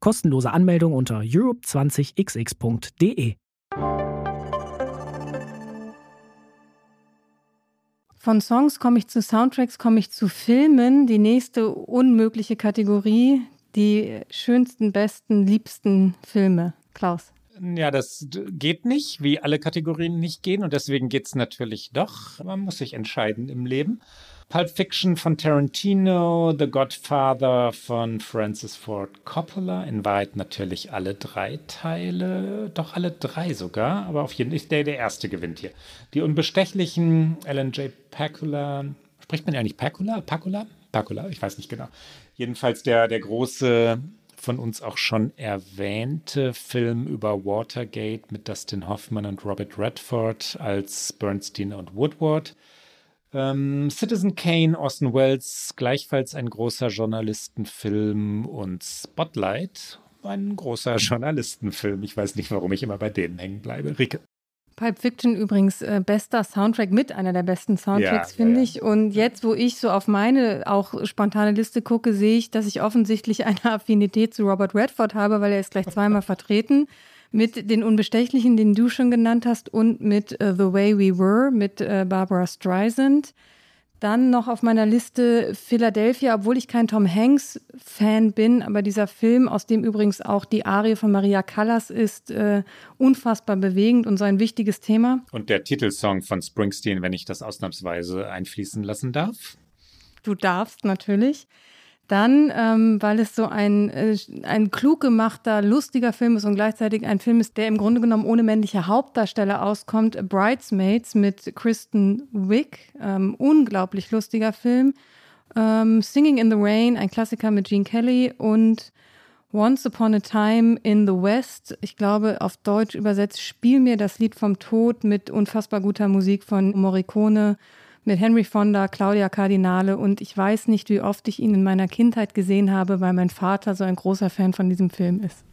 Kostenlose Anmeldung unter europe20xx.de. Von Songs komme ich zu Soundtracks, komme ich zu Filmen. Die nächste unmögliche Kategorie, die schönsten, besten, liebsten Filme. Klaus. Ja, das geht nicht, wie alle Kategorien nicht gehen. Und deswegen geht es natürlich doch. Man muss sich entscheiden im Leben. Pulp Fiction von Tarantino, The Godfather von Francis Ford Coppola. In Wahrheit natürlich alle drei Teile, doch alle drei sogar, aber auf jeden Fall der, der erste gewinnt hier. Die unbestechlichen Alan J. Pakula, spricht man ja nicht Pakula? Pakula? Pakula, ich weiß nicht genau. Jedenfalls der, der große von uns auch schon erwähnte Film über Watergate mit Dustin Hoffman und Robert Redford als Bernstein und Woodward. Ähm, Citizen Kane, Orson Welles, gleichfalls ein großer Journalistenfilm und Spotlight, ein großer (laughs) Journalistenfilm. Ich weiß nicht, warum ich immer bei denen hängen bleibe. Rike. Pulp Fiction übrigens äh, bester Soundtrack mit einer der besten Soundtracks, ja, finde ja, ja. ich. Und jetzt, wo ich so auf meine auch spontane Liste gucke, sehe ich, dass ich offensichtlich eine Affinität zu Robert Redford habe, weil er ist gleich zweimal (laughs) vertreten mit den Unbestechlichen, den du schon genannt hast, und mit uh, The Way We Were mit uh, Barbara Streisand. Dann noch auf meiner Liste Philadelphia, obwohl ich kein Tom Hanks-Fan bin, aber dieser Film, aus dem übrigens auch die Arie von Maria Callas ist, äh, unfassbar bewegend und so ein wichtiges Thema. Und der Titelsong von Springsteen, wenn ich das ausnahmsweise einfließen lassen darf? Du darfst natürlich. Dann, ähm, weil es so ein, äh, ein klug gemachter, lustiger Film ist und gleichzeitig ein Film ist, der im Grunde genommen ohne männliche Hauptdarsteller auskommt. Bridesmaids mit Kristen Wick. Ähm, unglaublich lustiger Film. Ähm, Singing in the Rain, ein Klassiker mit Gene Kelly und Once Upon a Time in the West. Ich glaube, auf Deutsch übersetzt, Spiel mir das Lied vom Tod mit unfassbar guter Musik von Morricone mit Henry Fonda, Claudia Cardinale und ich weiß nicht, wie oft ich ihn in meiner Kindheit gesehen habe, weil mein Vater so ein großer Fan von diesem Film ist.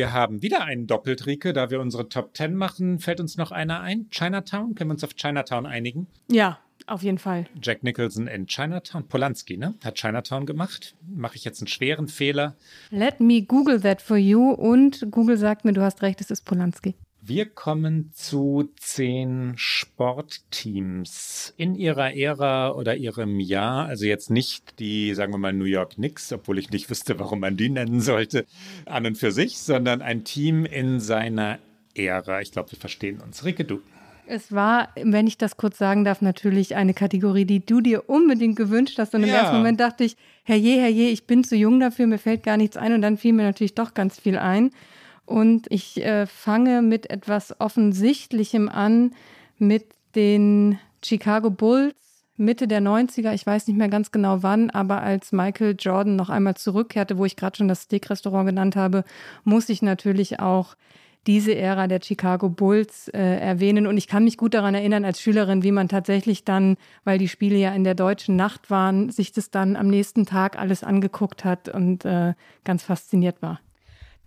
Wir haben wieder einen Doppeltrike, da wir unsere Top 10 machen. Fällt uns noch einer ein? Chinatown? Können wir uns auf Chinatown einigen? Ja, auf jeden Fall. Jack Nicholson in Chinatown. Polanski, ne? Hat Chinatown gemacht. Mache ich jetzt einen schweren Fehler? Let me Google that for you. Und Google sagt mir, du hast recht, es ist Polanski. Wir kommen zu zehn Sportteams in ihrer Ära oder ihrem Jahr. Also jetzt nicht die, sagen wir mal, New York Knicks, obwohl ich nicht wüsste, warum man die nennen sollte, an und für sich, sondern ein Team in seiner Ära. Ich glaube, wir verstehen uns. Rike, du. Es war, wenn ich das kurz sagen darf, natürlich eine Kategorie, die du dir unbedingt gewünscht hast. Und im ja. ersten Moment dachte ich, herrje, herrje, ich bin zu jung dafür, mir fällt gar nichts ein. Und dann fiel mir natürlich doch ganz viel ein. Und ich äh, fange mit etwas Offensichtlichem an, mit den Chicago Bulls Mitte der 90er, ich weiß nicht mehr ganz genau wann, aber als Michael Jordan noch einmal zurückkehrte, wo ich gerade schon das Steak-Restaurant genannt habe, muss ich natürlich auch diese Ära der Chicago Bulls äh, erwähnen. Und ich kann mich gut daran erinnern als Schülerin, wie man tatsächlich dann, weil die Spiele ja in der deutschen Nacht waren, sich das dann am nächsten Tag alles angeguckt hat und äh, ganz fasziniert war.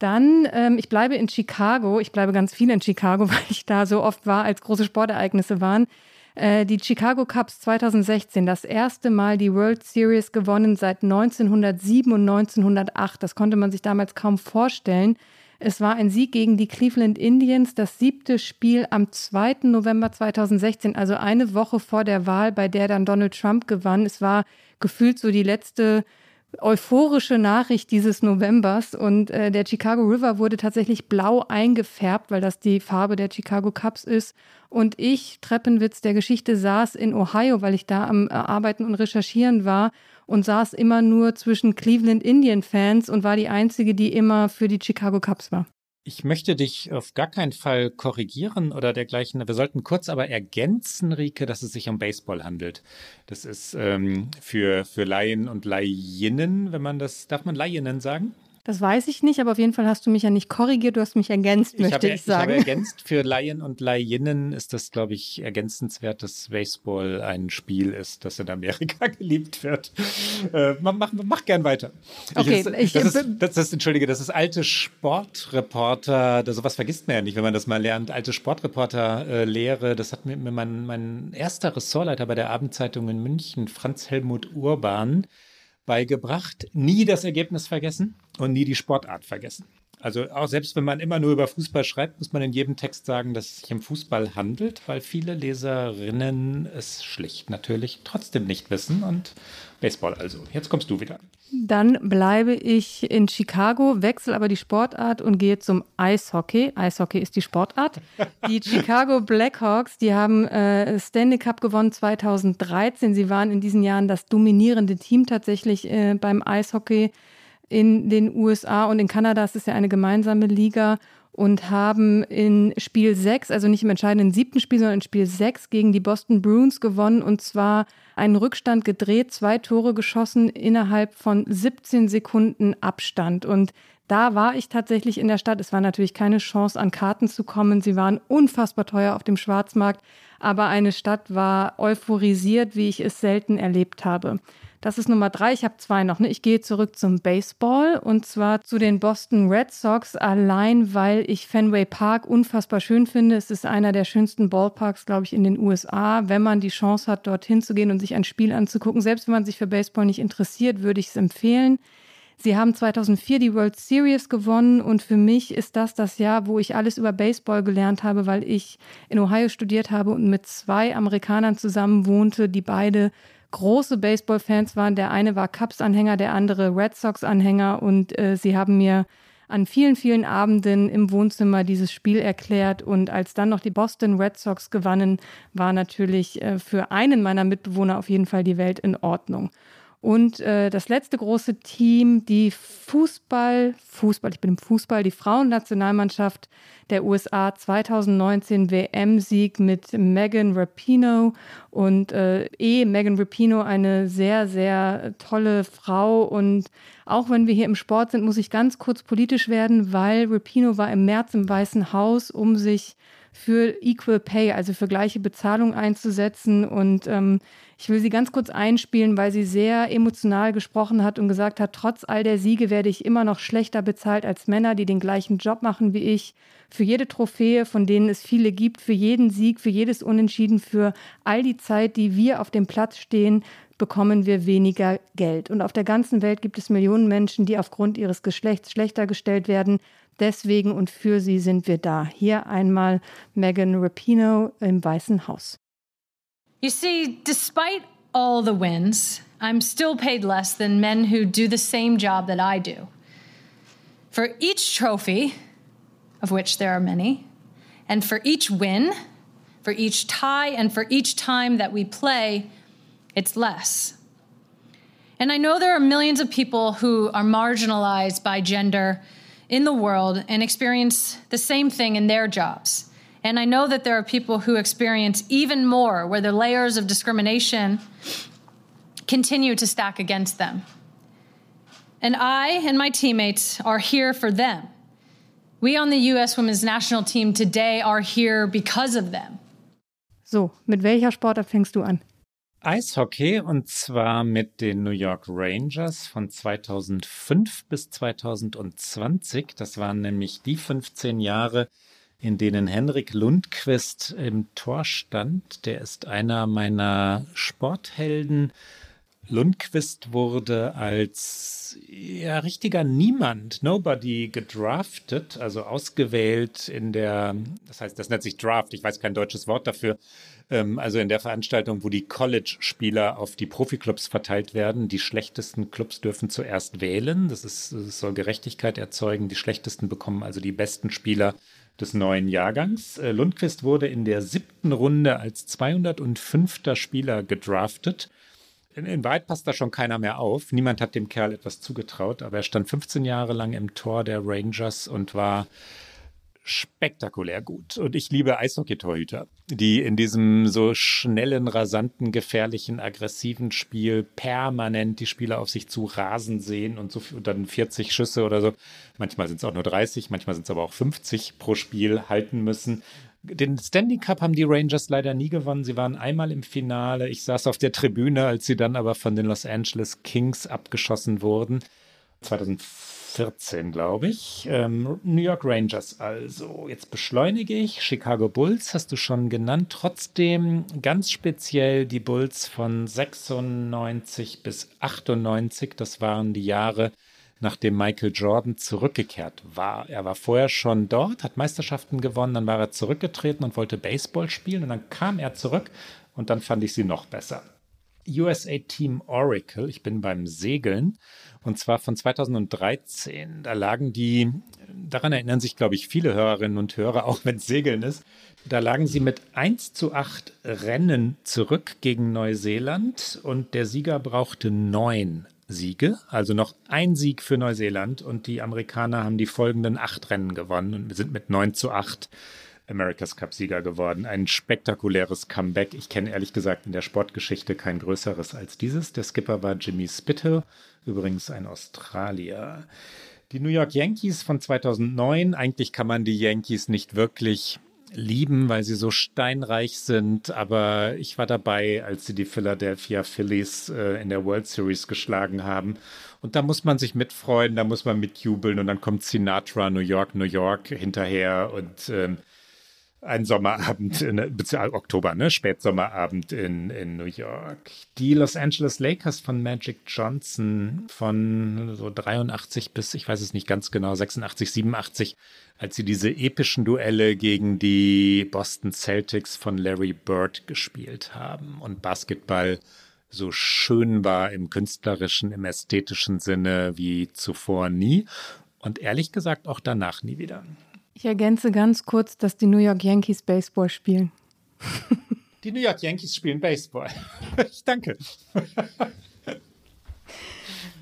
Dann, ähm, ich bleibe in Chicago. Ich bleibe ganz viel in Chicago, (laughs) weil ich da so oft war, als große Sportereignisse waren. Äh, die Chicago Cubs 2016, das erste Mal die World Series gewonnen seit 1907 und 1908. Das konnte man sich damals kaum vorstellen. Es war ein Sieg gegen die Cleveland Indians, das siebte Spiel am 2. November 2016, also eine Woche vor der Wahl, bei der dann Donald Trump gewann. Es war gefühlt so die letzte euphorische Nachricht dieses Novembers und äh, der Chicago River wurde tatsächlich blau eingefärbt, weil das die Farbe der Chicago Cubs ist. Und ich, Treppenwitz der Geschichte, saß in Ohio, weil ich da am äh, Arbeiten und Recherchieren war und saß immer nur zwischen Cleveland Indian Fans und war die einzige, die immer für die Chicago Cubs war. Ich möchte dich auf gar keinen Fall korrigieren oder dergleichen. Wir sollten kurz aber ergänzen, Rike, dass es sich um Baseball handelt. Das ist ähm, für, für Laien und Laieninnen, wenn man das, darf man Laieninnen sagen? Das weiß ich nicht, aber auf jeden Fall hast du mich ja nicht korrigiert, du hast mich ergänzt, möchte ich, habe, ich sagen. Ich habe ergänzt, für Laien und Laieninnen ist das, glaube ich, ergänzenswert, dass Baseball ein Spiel ist, das in Amerika (laughs) geliebt wird. Äh, mach, mach, mach gern weiter. Okay, ich, das, ist, das ist, entschuldige, das ist alte Sportreporter, das, sowas vergisst man ja nicht, wenn man das mal lernt, alte Sportreporter-Lehre, äh, das hat mir mein, mein erster Ressortleiter bei der Abendzeitung in München, Franz Helmut Urban, beigebracht. Nie das Ergebnis vergessen und nie die Sportart vergessen. Also auch selbst wenn man immer nur über Fußball schreibt, muss man in jedem Text sagen, dass es sich um Fußball handelt, weil viele Leserinnen es schlicht natürlich trotzdem nicht wissen und Baseball also. Jetzt kommst du wieder. Dann bleibe ich in Chicago, wechsle aber die Sportart und gehe zum Eishockey. Eishockey ist die Sportart. Die (laughs) Chicago Blackhawks, die haben äh, Stanley Cup gewonnen 2013. Sie waren in diesen Jahren das dominierende Team tatsächlich äh, beim Eishockey in den USA und in Kanada ist es ja eine gemeinsame Liga und haben in Spiel 6, also nicht im entscheidenden siebten Spiel, sondern in Spiel 6 gegen die Boston Bruins gewonnen und zwar einen Rückstand gedreht, zwei Tore geschossen innerhalb von 17 Sekunden Abstand. Und da war ich tatsächlich in der Stadt. Es war natürlich keine Chance, an Karten zu kommen. Sie waren unfassbar teuer auf dem Schwarzmarkt, aber eine Stadt war euphorisiert, wie ich es selten erlebt habe. Das ist Nummer drei. Ich habe zwei noch. Ne? Ich gehe zurück zum Baseball und zwar zu den Boston Red Sox, allein weil ich Fenway Park unfassbar schön finde. Es ist einer der schönsten Ballparks, glaube ich, in den USA. Wenn man die Chance hat, dorthin zu gehen und sich ein Spiel anzugucken, selbst wenn man sich für Baseball nicht interessiert, würde ich es empfehlen. Sie haben 2004 die World Series gewonnen und für mich ist das das Jahr, wo ich alles über Baseball gelernt habe, weil ich in Ohio studiert habe und mit zwei Amerikanern zusammen wohnte, die beide große Baseball-Fans waren. Der eine war Cubs-Anhänger, der andere Red Sox-Anhänger und äh, sie haben mir an vielen, vielen Abenden im Wohnzimmer dieses Spiel erklärt. Und als dann noch die Boston Red Sox gewannen, war natürlich äh, für einen meiner Mitbewohner auf jeden Fall die Welt in Ordnung. Und äh, das letzte große Team, die Fußball, Fußball, ich bin im Fußball, die Frauennationalmannschaft der USA 2019 WM-Sieg mit Megan Rapino. Und äh, eh Megan Rapino eine sehr, sehr tolle Frau. Und auch wenn wir hier im Sport sind, muss ich ganz kurz politisch werden, weil Rapino war im März im Weißen Haus, um sich für Equal Pay, also für gleiche Bezahlung einzusetzen. Und ähm, ich will sie ganz kurz einspielen, weil sie sehr emotional gesprochen hat und gesagt hat, trotz all der Siege werde ich immer noch schlechter bezahlt als Männer, die den gleichen Job machen wie ich. Für jede Trophäe, von denen es viele gibt, für jeden Sieg, für jedes Unentschieden, für all die Zeit, die wir auf dem Platz stehen, bekommen wir weniger Geld. Und auf der ganzen Welt gibt es Millionen Menschen, die aufgrund ihres Geschlechts schlechter gestellt werden. Deswegen und für sie sind wir da. Hier einmal Megan Rapino im Weißen Haus. You see, despite all the wins, I'm still paid less than men who do the same job that I do. For each trophy, of which there are many, and for each win, for each tie, and for each time that we play, it's less. And I know there are millions of people who are marginalized by gender in the world and experience the same thing in their jobs. And I know that there are people who experience even more, where the layers of discrimination continue to stack against them. And I and my teammates are here for them. We on the U.S. women's national team today are here because of them. So, mit welcher Sportart fängst du an? Eishockey und zwar mit den New York Rangers von 2005 bis 2020. Das waren nämlich die 15 Jahre, in denen Henrik Lundqvist im Tor stand. Der ist einer meiner Sporthelden. Lundqvist wurde als ja, richtiger Niemand, Nobody gedraftet, also ausgewählt in der, das heißt, das nennt sich Draft, ich weiß kein deutsches Wort dafür, ähm, also in der Veranstaltung, wo die College-Spieler auf die Profiklubs verteilt werden. Die schlechtesten Clubs dürfen zuerst wählen, das, ist, das soll Gerechtigkeit erzeugen. Die schlechtesten bekommen also die besten Spieler des neuen Jahrgangs. Äh, Lundqvist wurde in der siebten Runde als 205. Spieler gedraftet. In, in Wahrheit passt da schon keiner mehr auf. Niemand hat dem Kerl etwas zugetraut, aber er stand 15 Jahre lang im Tor der Rangers und war spektakulär gut. Und ich liebe Eishockey-Torhüter, die in diesem so schnellen, rasanten, gefährlichen, aggressiven Spiel permanent die Spieler auf sich zu rasen sehen und so und dann 40 Schüsse oder so. Manchmal sind es auch nur 30, manchmal sind es aber auch 50 pro Spiel halten müssen. Den Standing Cup haben die Rangers leider nie gewonnen. Sie waren einmal im Finale. Ich saß auf der Tribüne, als sie dann aber von den Los Angeles Kings abgeschossen wurden. 2004 14, glaube ich. Ähm, New York Rangers also. Jetzt beschleunige ich. Chicago Bulls hast du schon genannt. Trotzdem ganz speziell die Bulls von 96 bis 98. Das waren die Jahre, nachdem Michael Jordan zurückgekehrt war. Er war vorher schon dort, hat Meisterschaften gewonnen, dann war er zurückgetreten und wollte Baseball spielen und dann kam er zurück und dann fand ich sie noch besser. USA Team Oracle, ich bin beim Segeln und zwar von 2013. Da lagen die, daran erinnern sich, glaube ich, viele Hörerinnen und Hörer, auch wenn es Segeln ist. Da lagen sie mit 1 zu 8 Rennen zurück gegen Neuseeland und der Sieger brauchte neun Siege, also noch ein Sieg für Neuseeland und die Amerikaner haben die folgenden acht Rennen gewonnen und wir sind mit 9 zu 8 America's Cup-Sieger geworden. Ein spektakuläres Comeback. Ich kenne ehrlich gesagt in der Sportgeschichte kein größeres als dieses. Der Skipper war Jimmy Spithill, übrigens ein Australier. Die New York Yankees von 2009. Eigentlich kann man die Yankees nicht wirklich lieben, weil sie so steinreich sind. Aber ich war dabei, als sie die Philadelphia Phillies äh, in der World Series geschlagen haben. Und da muss man sich mitfreuen, da muss man mitjubeln und dann kommt Sinatra, New York, New York hinterher und ähm, ein Sommerabend, in, Oktober, ne? Spätsommerabend in, in New York. Die Los Angeles Lakers von Magic Johnson von so 83 bis, ich weiß es nicht ganz genau, 86, 87, als sie diese epischen Duelle gegen die Boston Celtics von Larry Bird gespielt haben und Basketball so schön war im künstlerischen, im ästhetischen Sinne wie zuvor nie. Und ehrlich gesagt auch danach nie wieder. Ich ergänze ganz kurz, dass die New York Yankees Baseball spielen. Die New York Yankees spielen Baseball. (laughs) ich danke.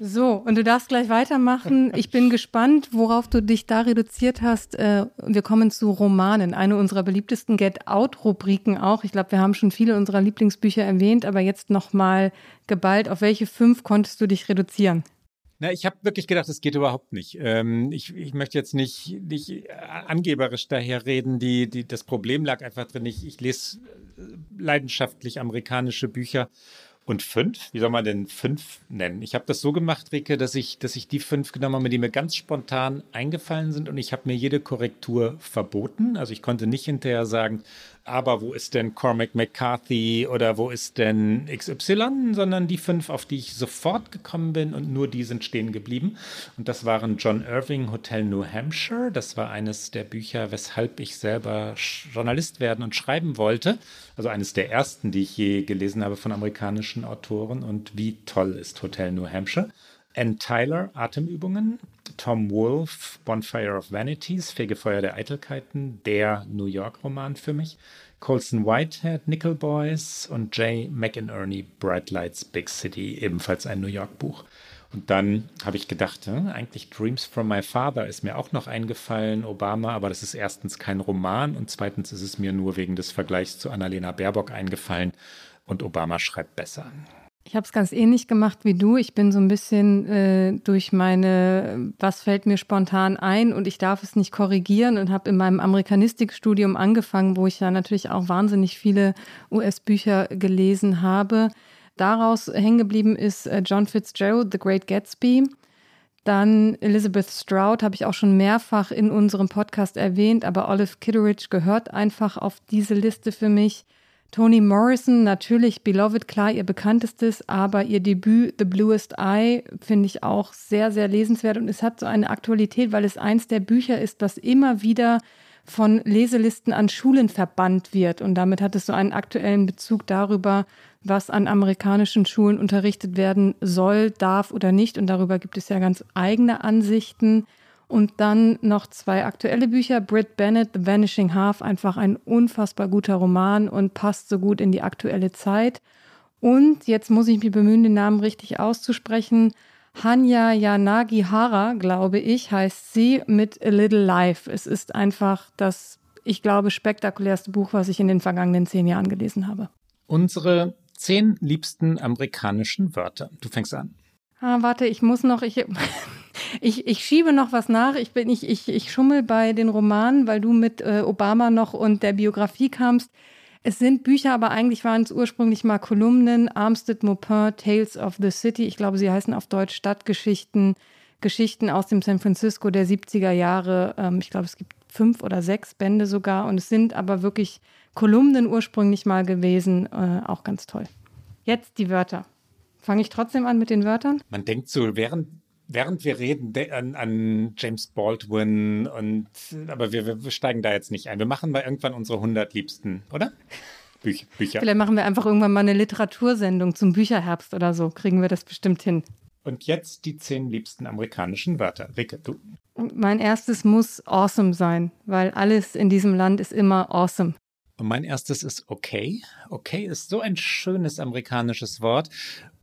So, und du darfst gleich weitermachen. Ich bin gespannt, worauf du dich da reduziert hast. Äh, wir kommen zu Romanen, eine unserer beliebtesten Get-Out-Rubriken auch. Ich glaube, wir haben schon viele unserer Lieblingsbücher erwähnt, aber jetzt nochmal geballt. Auf welche fünf konntest du dich reduzieren? Na, ich habe wirklich gedacht, es geht überhaupt nicht. Ähm, ich, ich möchte jetzt nicht, nicht äh, angeberisch daherreden. Die, die, das Problem lag einfach drin. Ich, ich lese äh, leidenschaftlich amerikanische Bücher. Und fünf? Wie soll man denn fünf nennen? Ich habe das so gemacht, Rike, dass ich, dass ich die fünf genommen habe, die mir ganz spontan eingefallen sind und ich habe mir jede Korrektur verboten. Also ich konnte nicht hinterher sagen, aber wo ist denn Cormac McCarthy oder wo ist denn XY, sondern die fünf, auf die ich sofort gekommen bin und nur die sind stehen geblieben. Und das waren John Irving, Hotel New Hampshire. Das war eines der Bücher, weshalb ich selber Journalist werden und schreiben wollte. Also eines der ersten, die ich je gelesen habe von amerikanischen Autoren. Und wie toll ist Hotel New Hampshire. Ann Tyler, Atemübungen. Tom Wolfe, Bonfire of Vanities, Fegefeuer der Eitelkeiten, der New York-Roman für mich. Colson Whitehead, Nickel Boys und Jay McInerney, Bright Lights, Big City, ebenfalls ein New York-Buch. Und dann habe ich gedacht, hm, eigentlich Dreams from My Father ist mir auch noch eingefallen, Obama, aber das ist erstens kein Roman und zweitens ist es mir nur wegen des Vergleichs zu Annalena Baerbock eingefallen und Obama schreibt besser. Ich habe es ganz ähnlich gemacht wie du. Ich bin so ein bisschen äh, durch meine, was fällt mir spontan ein und ich darf es nicht korrigieren und habe in meinem Amerikanistikstudium angefangen, wo ich ja natürlich auch wahnsinnig viele US-Bücher gelesen habe. Daraus hängen geblieben ist äh, John Fitzgerald, The Great Gatsby. Dann Elizabeth Stroud habe ich auch schon mehrfach in unserem Podcast erwähnt, aber Olive Kitteridge gehört einfach auf diese Liste für mich. Toni Morrison, natürlich Beloved, klar, ihr bekanntestes, aber ihr Debüt The Bluest Eye finde ich auch sehr, sehr lesenswert und es hat so eine Aktualität, weil es eins der Bücher ist, das immer wieder von Leselisten an Schulen verbannt wird und damit hat es so einen aktuellen Bezug darüber, was an amerikanischen Schulen unterrichtet werden soll, darf oder nicht und darüber gibt es ja ganz eigene Ansichten. Und dann noch zwei aktuelle Bücher. Britt Bennett, The Vanishing Half, einfach ein unfassbar guter Roman und passt so gut in die aktuelle Zeit. Und jetzt muss ich mich bemühen, den Namen richtig auszusprechen. Hanya Yanagihara, glaube ich, heißt sie mit A Little Life. Es ist einfach das, ich glaube, spektakulärste Buch, was ich in den vergangenen zehn Jahren gelesen habe. Unsere zehn liebsten amerikanischen Wörter. Du fängst an. Ah, warte, ich muss noch, ich, (laughs) ich, ich schiebe noch was nach. Ich bin, ich, ich, ich schummel bei den Romanen, weil du mit äh, Obama noch und der Biografie kamst. Es sind Bücher, aber eigentlich waren es ursprünglich mal Kolumnen. Armstead Maupin, Tales of the City. Ich glaube, sie heißen auf Deutsch Stadtgeschichten. Geschichten aus dem San Francisco der 70er Jahre. Ähm, ich glaube, es gibt fünf oder sechs Bände sogar. Und es sind aber wirklich Kolumnen ursprünglich mal gewesen. Äh, auch ganz toll. Jetzt die Wörter. Fange ich trotzdem an mit den Wörtern? Man denkt so, während während wir reden an, an, James Baldwin und aber wir, wir, steigen da jetzt nicht ein. Wir machen mal irgendwann unsere 100 liebsten, oder? Büch, Bücher. Vielleicht machen wir einfach irgendwann mal eine Literatursendung zum Bücherherbst oder so. Kriegen wir das bestimmt hin. Und jetzt die zehn liebsten amerikanischen Wörter. Ricke, du. Mein erstes muss awesome sein, weil alles in diesem Land ist immer awesome. Und mein erstes ist okay. Okay ist so ein schönes amerikanisches Wort.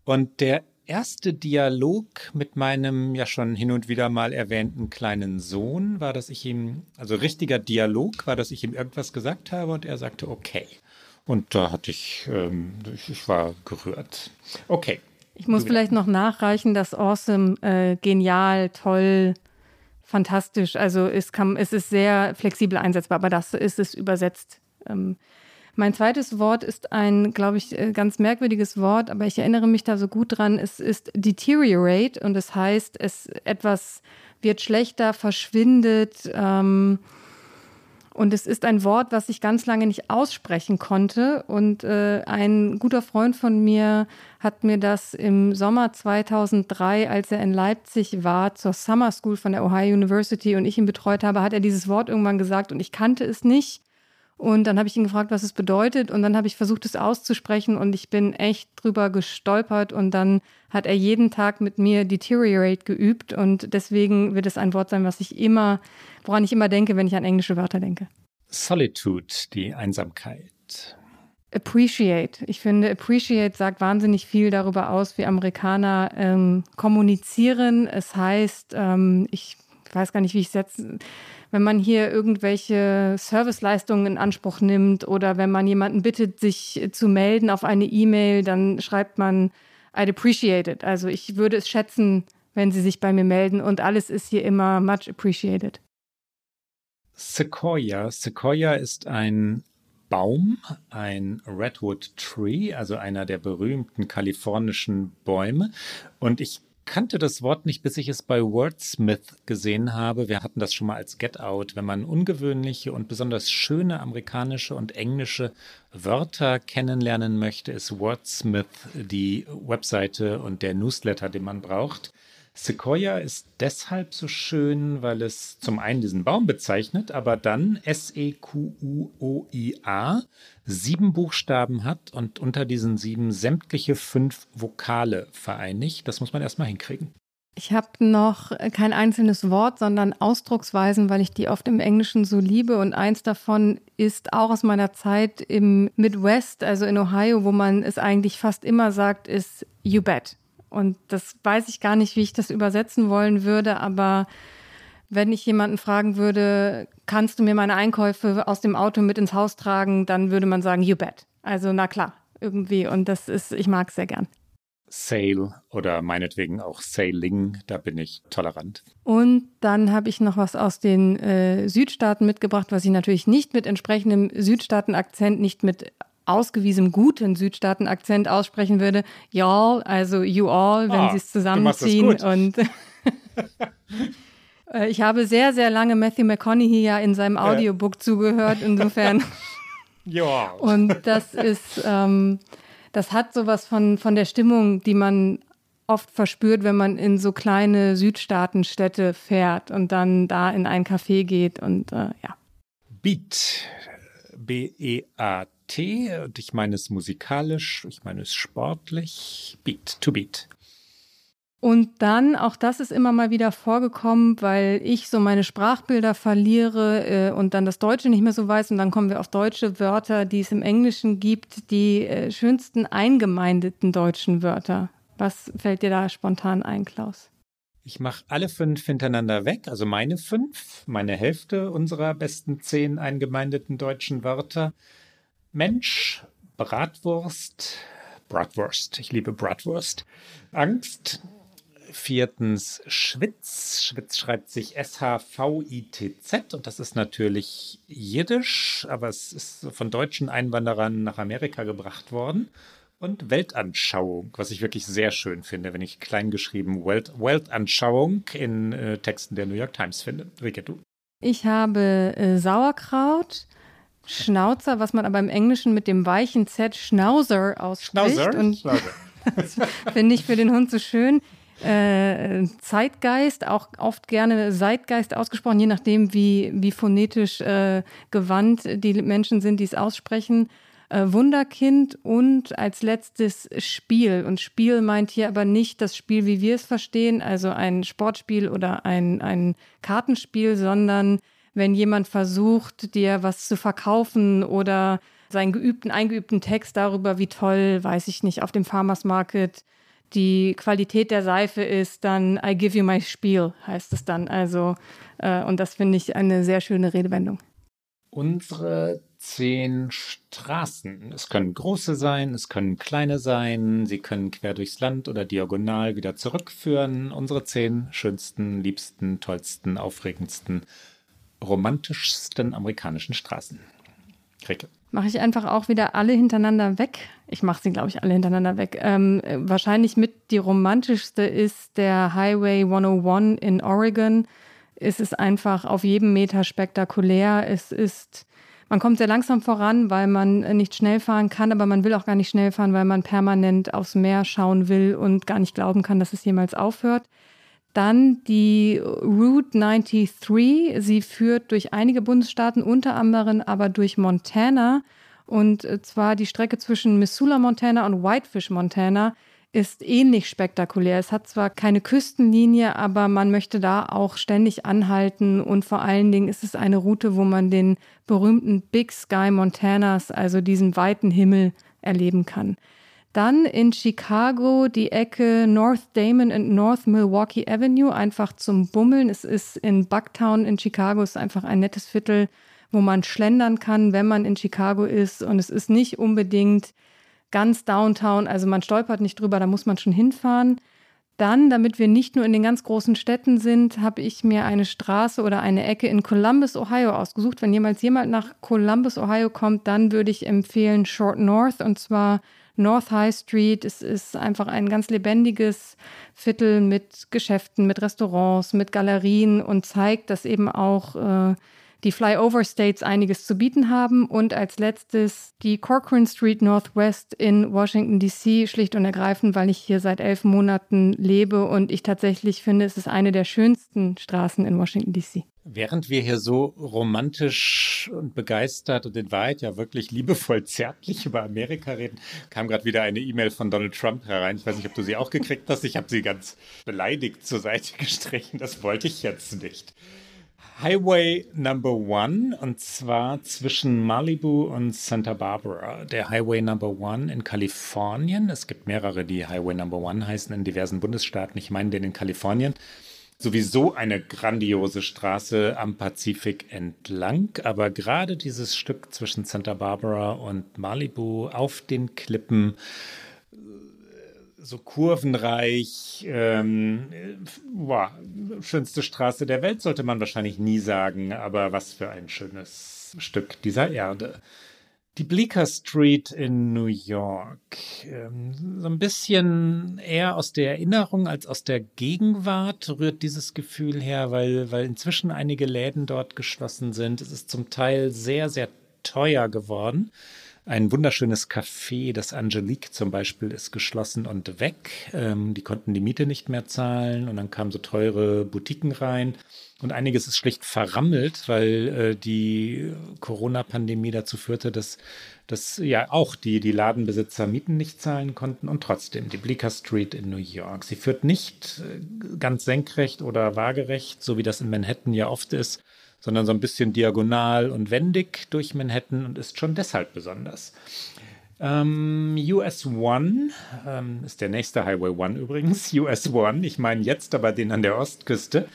Und der erste Dialog mit meinem ja schon hin und wieder mal erwähnten kleinen Sohn war, dass ich ihm, also richtiger Dialog war, dass ich ihm irgendwas gesagt habe und er sagte okay. Und da hatte ich, ähm, ich war gerührt. Okay. Ich muss vielleicht noch nachreichen, dass Awesome äh, genial, toll, fantastisch, also es, kann, es ist sehr flexibel einsetzbar, aber das ist es übersetzt. Ähm, mein zweites Wort ist ein, glaube ich, äh, ganz merkwürdiges Wort, aber ich erinnere mich da so gut dran. Es ist deteriorate und es das heißt, es etwas wird schlechter, verschwindet. Ähm, Und es ist ein Wort, was ich ganz lange nicht aussprechen konnte. Und äh, ein guter Freund von mir hat mir das im Sommer 2003, als er in Leipzig war, zur Summer School von der Ohio University und ich ihn betreut habe, hat er dieses Wort irgendwann gesagt und ich kannte es nicht. Und dann habe ich ihn gefragt, was es bedeutet. Und dann habe ich versucht, es auszusprechen. Und ich bin echt drüber gestolpert. Und dann hat er jeden Tag mit mir Deteriorate geübt. Und deswegen wird es ein Wort sein, was ich immer, woran ich immer denke, wenn ich an englische Wörter denke. Solitude, die Einsamkeit. Appreciate. Ich finde, Appreciate sagt wahnsinnig viel darüber aus, wie Amerikaner ähm, kommunizieren. Es heißt, ähm, ich weiß gar nicht, wie ich es setze wenn man hier irgendwelche Serviceleistungen in Anspruch nimmt oder wenn man jemanden bittet, sich zu melden auf eine E-Mail, dann schreibt man I'd appreciate it. Also ich würde es schätzen, wenn Sie sich bei mir melden und alles ist hier immer much appreciated. Sequoia. Sequoia ist ein Baum, ein Redwood Tree, also einer der berühmten kalifornischen Bäume. Und ich kannte das Wort nicht, bis ich es bei Wordsmith gesehen habe. Wir hatten das schon mal als Get Out. Wenn man ungewöhnliche und besonders schöne amerikanische und englische Wörter kennenlernen möchte, ist Wordsmith die Webseite und der Newsletter, den man braucht. Sequoia ist deshalb so schön, weil es zum einen diesen Baum bezeichnet, aber dann S-E-Q-U-O-I-A sieben Buchstaben hat und unter diesen sieben sämtliche fünf Vokale vereinigt. Das muss man erstmal hinkriegen. Ich habe noch kein einzelnes Wort, sondern Ausdrucksweisen, weil ich die oft im Englischen so liebe. Und eins davon ist auch aus meiner Zeit im Midwest, also in Ohio, wo man es eigentlich fast immer sagt, ist You bet. Und das weiß ich gar nicht, wie ich das übersetzen wollen würde, aber wenn ich jemanden fragen würde, kannst du mir meine Einkäufe aus dem Auto mit ins Haus tragen, dann würde man sagen, you bet. Also na klar, irgendwie. Und das ist, ich mag es sehr gern. Sail oder meinetwegen auch Sailing, da bin ich tolerant. Und dann habe ich noch was aus den äh, Südstaaten mitgebracht, was ich natürlich nicht mit entsprechendem Südstaaten-Akzent, nicht mit ausgewiesenem guten Südstaaten-Akzent aussprechen würde, y'all, also you all, wenn oh, sie es zusammenziehen. Und (laughs) (laughs) äh, ich habe sehr, sehr lange Matthew McConaughey ja in seinem Audiobook ja. zugehört, insofern. (laughs) ja. Und das ist, ähm, das hat sowas von, von der Stimmung, die man oft verspürt, wenn man in so kleine Südstaatenstädte fährt und dann da in ein Café geht und äh, ja. Beat. B-E-A-T. T und ich meine es musikalisch, ich meine es sportlich, Beat to Beat. Und dann, auch das ist immer mal wieder vorgekommen, weil ich so meine Sprachbilder verliere äh, und dann das Deutsche nicht mehr so weiß. Und dann kommen wir auf deutsche Wörter, die es im Englischen gibt, die äh, schönsten eingemeindeten deutschen Wörter. Was fällt dir da spontan ein, Klaus? Ich mache alle fünf hintereinander weg, also meine fünf, meine Hälfte unserer besten zehn eingemeindeten deutschen Wörter. Mensch, Bratwurst, Bratwurst, ich liebe Bratwurst. Angst. Viertens Schwitz. Schwitz schreibt sich S-H-V-I-T-Z und das ist natürlich Jiddisch, aber es ist von deutschen Einwanderern nach Amerika gebracht worden. Und Weltanschauung, was ich wirklich sehr schön finde, wenn ich kleingeschrieben Welt, Weltanschauung in äh, Texten der New York Times finde. Rike, du? Ich habe äh, Sauerkraut, Schnauzer, was man aber im Englischen mit dem weichen Z Schnauzer ausspricht. Schnauzer? Und (laughs) finde ich für den Hund so schön. Äh, Zeitgeist, auch oft gerne Zeitgeist ausgesprochen, je nachdem, wie, wie phonetisch äh, gewandt die Menschen sind, die es aussprechen. Äh, Wunderkind und als letztes Spiel. Und Spiel meint hier aber nicht das Spiel, wie wir es verstehen, also ein Sportspiel oder ein, ein Kartenspiel, sondern wenn jemand versucht, dir was zu verkaufen oder seinen geübten, eingeübten Text darüber, wie toll, weiß ich nicht, auf dem Farmers Market die Qualität der Seife ist, dann I give you my Spiel, heißt es dann. Also, äh, und das finde ich eine sehr schöne Redewendung. Unsere zehn Straßen. Es können große sein, es können kleine sein, sie können quer durchs Land oder diagonal wieder zurückführen. Unsere zehn schönsten, liebsten, tollsten, aufregendsten romantischsten amerikanischen Straßen. Kricke. Mache ich einfach auch wieder alle hintereinander weg. Ich mache sie, glaube ich, alle hintereinander weg. Ähm, wahrscheinlich mit die romantischste ist der Highway 101 in Oregon. ist es einfach auf jedem Meter spektakulär. Es ist, man kommt sehr langsam voran, weil man nicht schnell fahren kann, aber man will auch gar nicht schnell fahren, weil man permanent aufs Meer schauen will und gar nicht glauben kann, dass es jemals aufhört. Dann die Route 93. Sie führt durch einige Bundesstaaten, unter anderem aber durch Montana. Und zwar die Strecke zwischen Missoula, Montana und Whitefish, Montana ist ähnlich spektakulär. Es hat zwar keine Küstenlinie, aber man möchte da auch ständig anhalten und vor allen Dingen ist es eine Route, wo man den berühmten Big Sky Montanas, also diesen weiten Himmel, erleben kann. Dann in Chicago die Ecke North Damon und North Milwaukee Avenue, einfach zum Bummeln. Es ist in Bucktown in Chicago, es ist einfach ein nettes Viertel, wo man schlendern kann, wenn man in Chicago ist. Und es ist nicht unbedingt ganz downtown, also man stolpert nicht drüber, da muss man schon hinfahren. Dann, damit wir nicht nur in den ganz großen Städten sind, habe ich mir eine Straße oder eine Ecke in Columbus, Ohio ausgesucht. Wenn jemals jemand nach Columbus, Ohio kommt, dann würde ich empfehlen Short North und zwar North High Street. Es ist einfach ein ganz lebendiges Viertel mit Geschäften, mit Restaurants, mit Galerien und zeigt, dass eben auch äh, die Flyover States einiges zu bieten haben. Und als letztes die Corcoran Street Northwest in Washington, DC, schlicht und ergreifend, weil ich hier seit elf Monaten lebe und ich tatsächlich finde, es ist eine der schönsten Straßen in Washington, DC. Während wir hier so romantisch und begeistert und in Wahrheit ja wirklich liebevoll zärtlich über Amerika reden, kam gerade wieder eine E-Mail von Donald Trump herein. Ich weiß nicht, ob du sie auch gekriegt hast. Ich habe sie ganz beleidigt zur Seite (laughs) gestrichen. Das wollte ich jetzt nicht. Highway Number One und zwar zwischen Malibu und Santa Barbara. Der Highway Number One in Kalifornien. Es gibt mehrere, die Highway Number One heißen in diversen Bundesstaaten. Ich meine den in Kalifornien. Sowieso eine grandiose Straße am Pazifik entlang, aber gerade dieses Stück zwischen Santa Barbara und Malibu auf den Klippen so kurvenreich. Ähm, boah, schönste Straße der Welt sollte man wahrscheinlich nie sagen, aber was für ein schönes Stück dieser Erde. Die Bleecker Street in New York. Ähm, so ein bisschen eher aus der Erinnerung als aus der Gegenwart rührt dieses Gefühl her, weil, weil inzwischen einige Läden dort geschlossen sind. Es ist zum Teil sehr, sehr teuer geworden. Ein wunderschönes Café, das Angelique zum Beispiel, ist geschlossen und weg. Ähm, die konnten die Miete nicht mehr zahlen und dann kamen so teure Boutiquen rein. Und einiges ist schlicht verrammelt, weil äh, die Corona-Pandemie dazu führte, dass, dass ja auch die, die Ladenbesitzer Mieten nicht zahlen konnten. Und trotzdem, die Bleecker Street in New York. Sie führt nicht äh, ganz senkrecht oder waagerecht, so wie das in Manhattan ja oft ist, sondern so ein bisschen diagonal und wendig durch Manhattan und ist schon deshalb besonders. Ähm, US One ähm, ist der nächste Highway One übrigens. (laughs) US One, ich meine jetzt aber den an der Ostküste.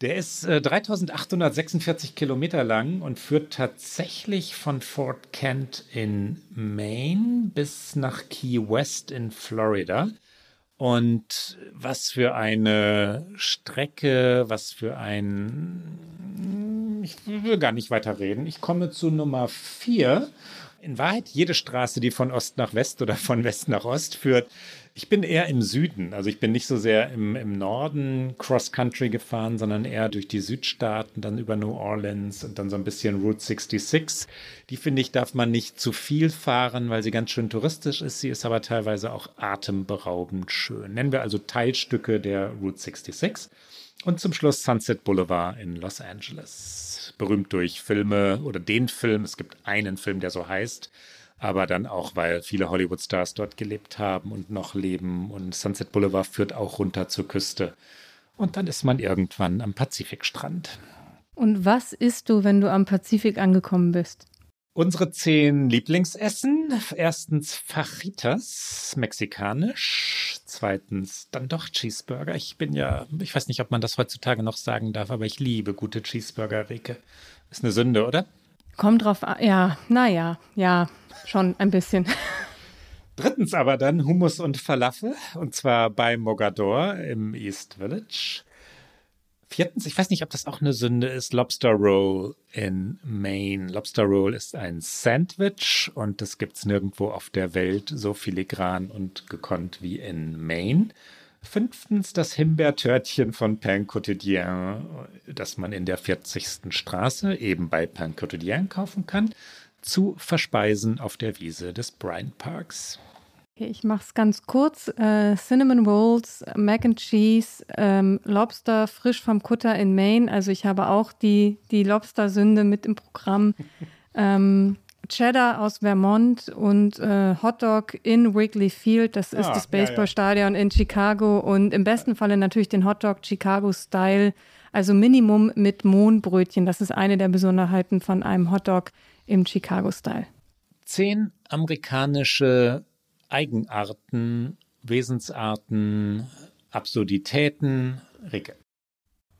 Der ist äh, 3846 Kilometer lang und führt tatsächlich von Fort Kent in Maine bis nach Key West in Florida. Und was für eine Strecke, was für ein... Ich will gar nicht weiter reden. Ich komme zu Nummer vier. In Wahrheit, jede Straße, die von Ost nach West oder von West nach Ost führt, ich bin eher im Süden. Also ich bin nicht so sehr im, im Norden Cross-Country gefahren, sondern eher durch die Südstaaten, dann über New Orleans und dann so ein bisschen Route 66. Die finde ich, darf man nicht zu viel fahren, weil sie ganz schön touristisch ist. Sie ist aber teilweise auch atemberaubend schön. Nennen wir also Teilstücke der Route 66. Und zum Schluss Sunset Boulevard in Los Angeles. Berühmt durch Filme oder den Film. Es gibt einen Film, der so heißt aber dann auch, weil viele Hollywood-Stars dort gelebt haben und noch leben. Und Sunset Boulevard führt auch runter zur Küste. Und dann ist man irgendwann am Pazifikstrand. Und was isst du, wenn du am Pazifik angekommen bist? Unsere zehn Lieblingsessen. Erstens Fajitas, mexikanisch. Zweitens dann doch Cheeseburger. Ich bin ja, ich weiß nicht, ob man das heutzutage noch sagen darf, aber ich liebe gute Cheeseburger, Rike. Ist eine Sünde, oder? Kommt drauf an. Ja, naja, ja, schon ein bisschen. (laughs) Drittens aber dann Hummus und Falafel und zwar bei Mogador im East Village. Viertens, ich weiß nicht, ob das auch eine Sünde ist, Lobster Roll in Maine. Lobster Roll ist ein Sandwich und das gibt es nirgendwo auf der Welt so filigran und gekonnt wie in Maine. Fünftens das Himbeertörtchen von Pain Quotidien, das man in der 40. Straße eben bei Pain Quotidien kaufen kann, zu verspeisen auf der Wiese des Bryant Parks. Ich mache es ganz kurz. Äh, Cinnamon Rolls, Mac and Cheese, ähm, Lobster frisch vom Kutter in Maine. Also ich habe auch die, die Lobster-Sünde mit im Programm. (laughs) ähm, Cheddar aus Vermont und äh, Hotdog in Wrigley Field. Das ist ah, das Baseballstadion ja, ja. in Chicago und im besten Falle natürlich den Hotdog Chicago Style, also Minimum mit Mohnbrötchen. Das ist eine der Besonderheiten von einem Hotdog im Chicago Style. Zehn amerikanische Eigenarten, Wesensarten, Absurditäten. Ricke.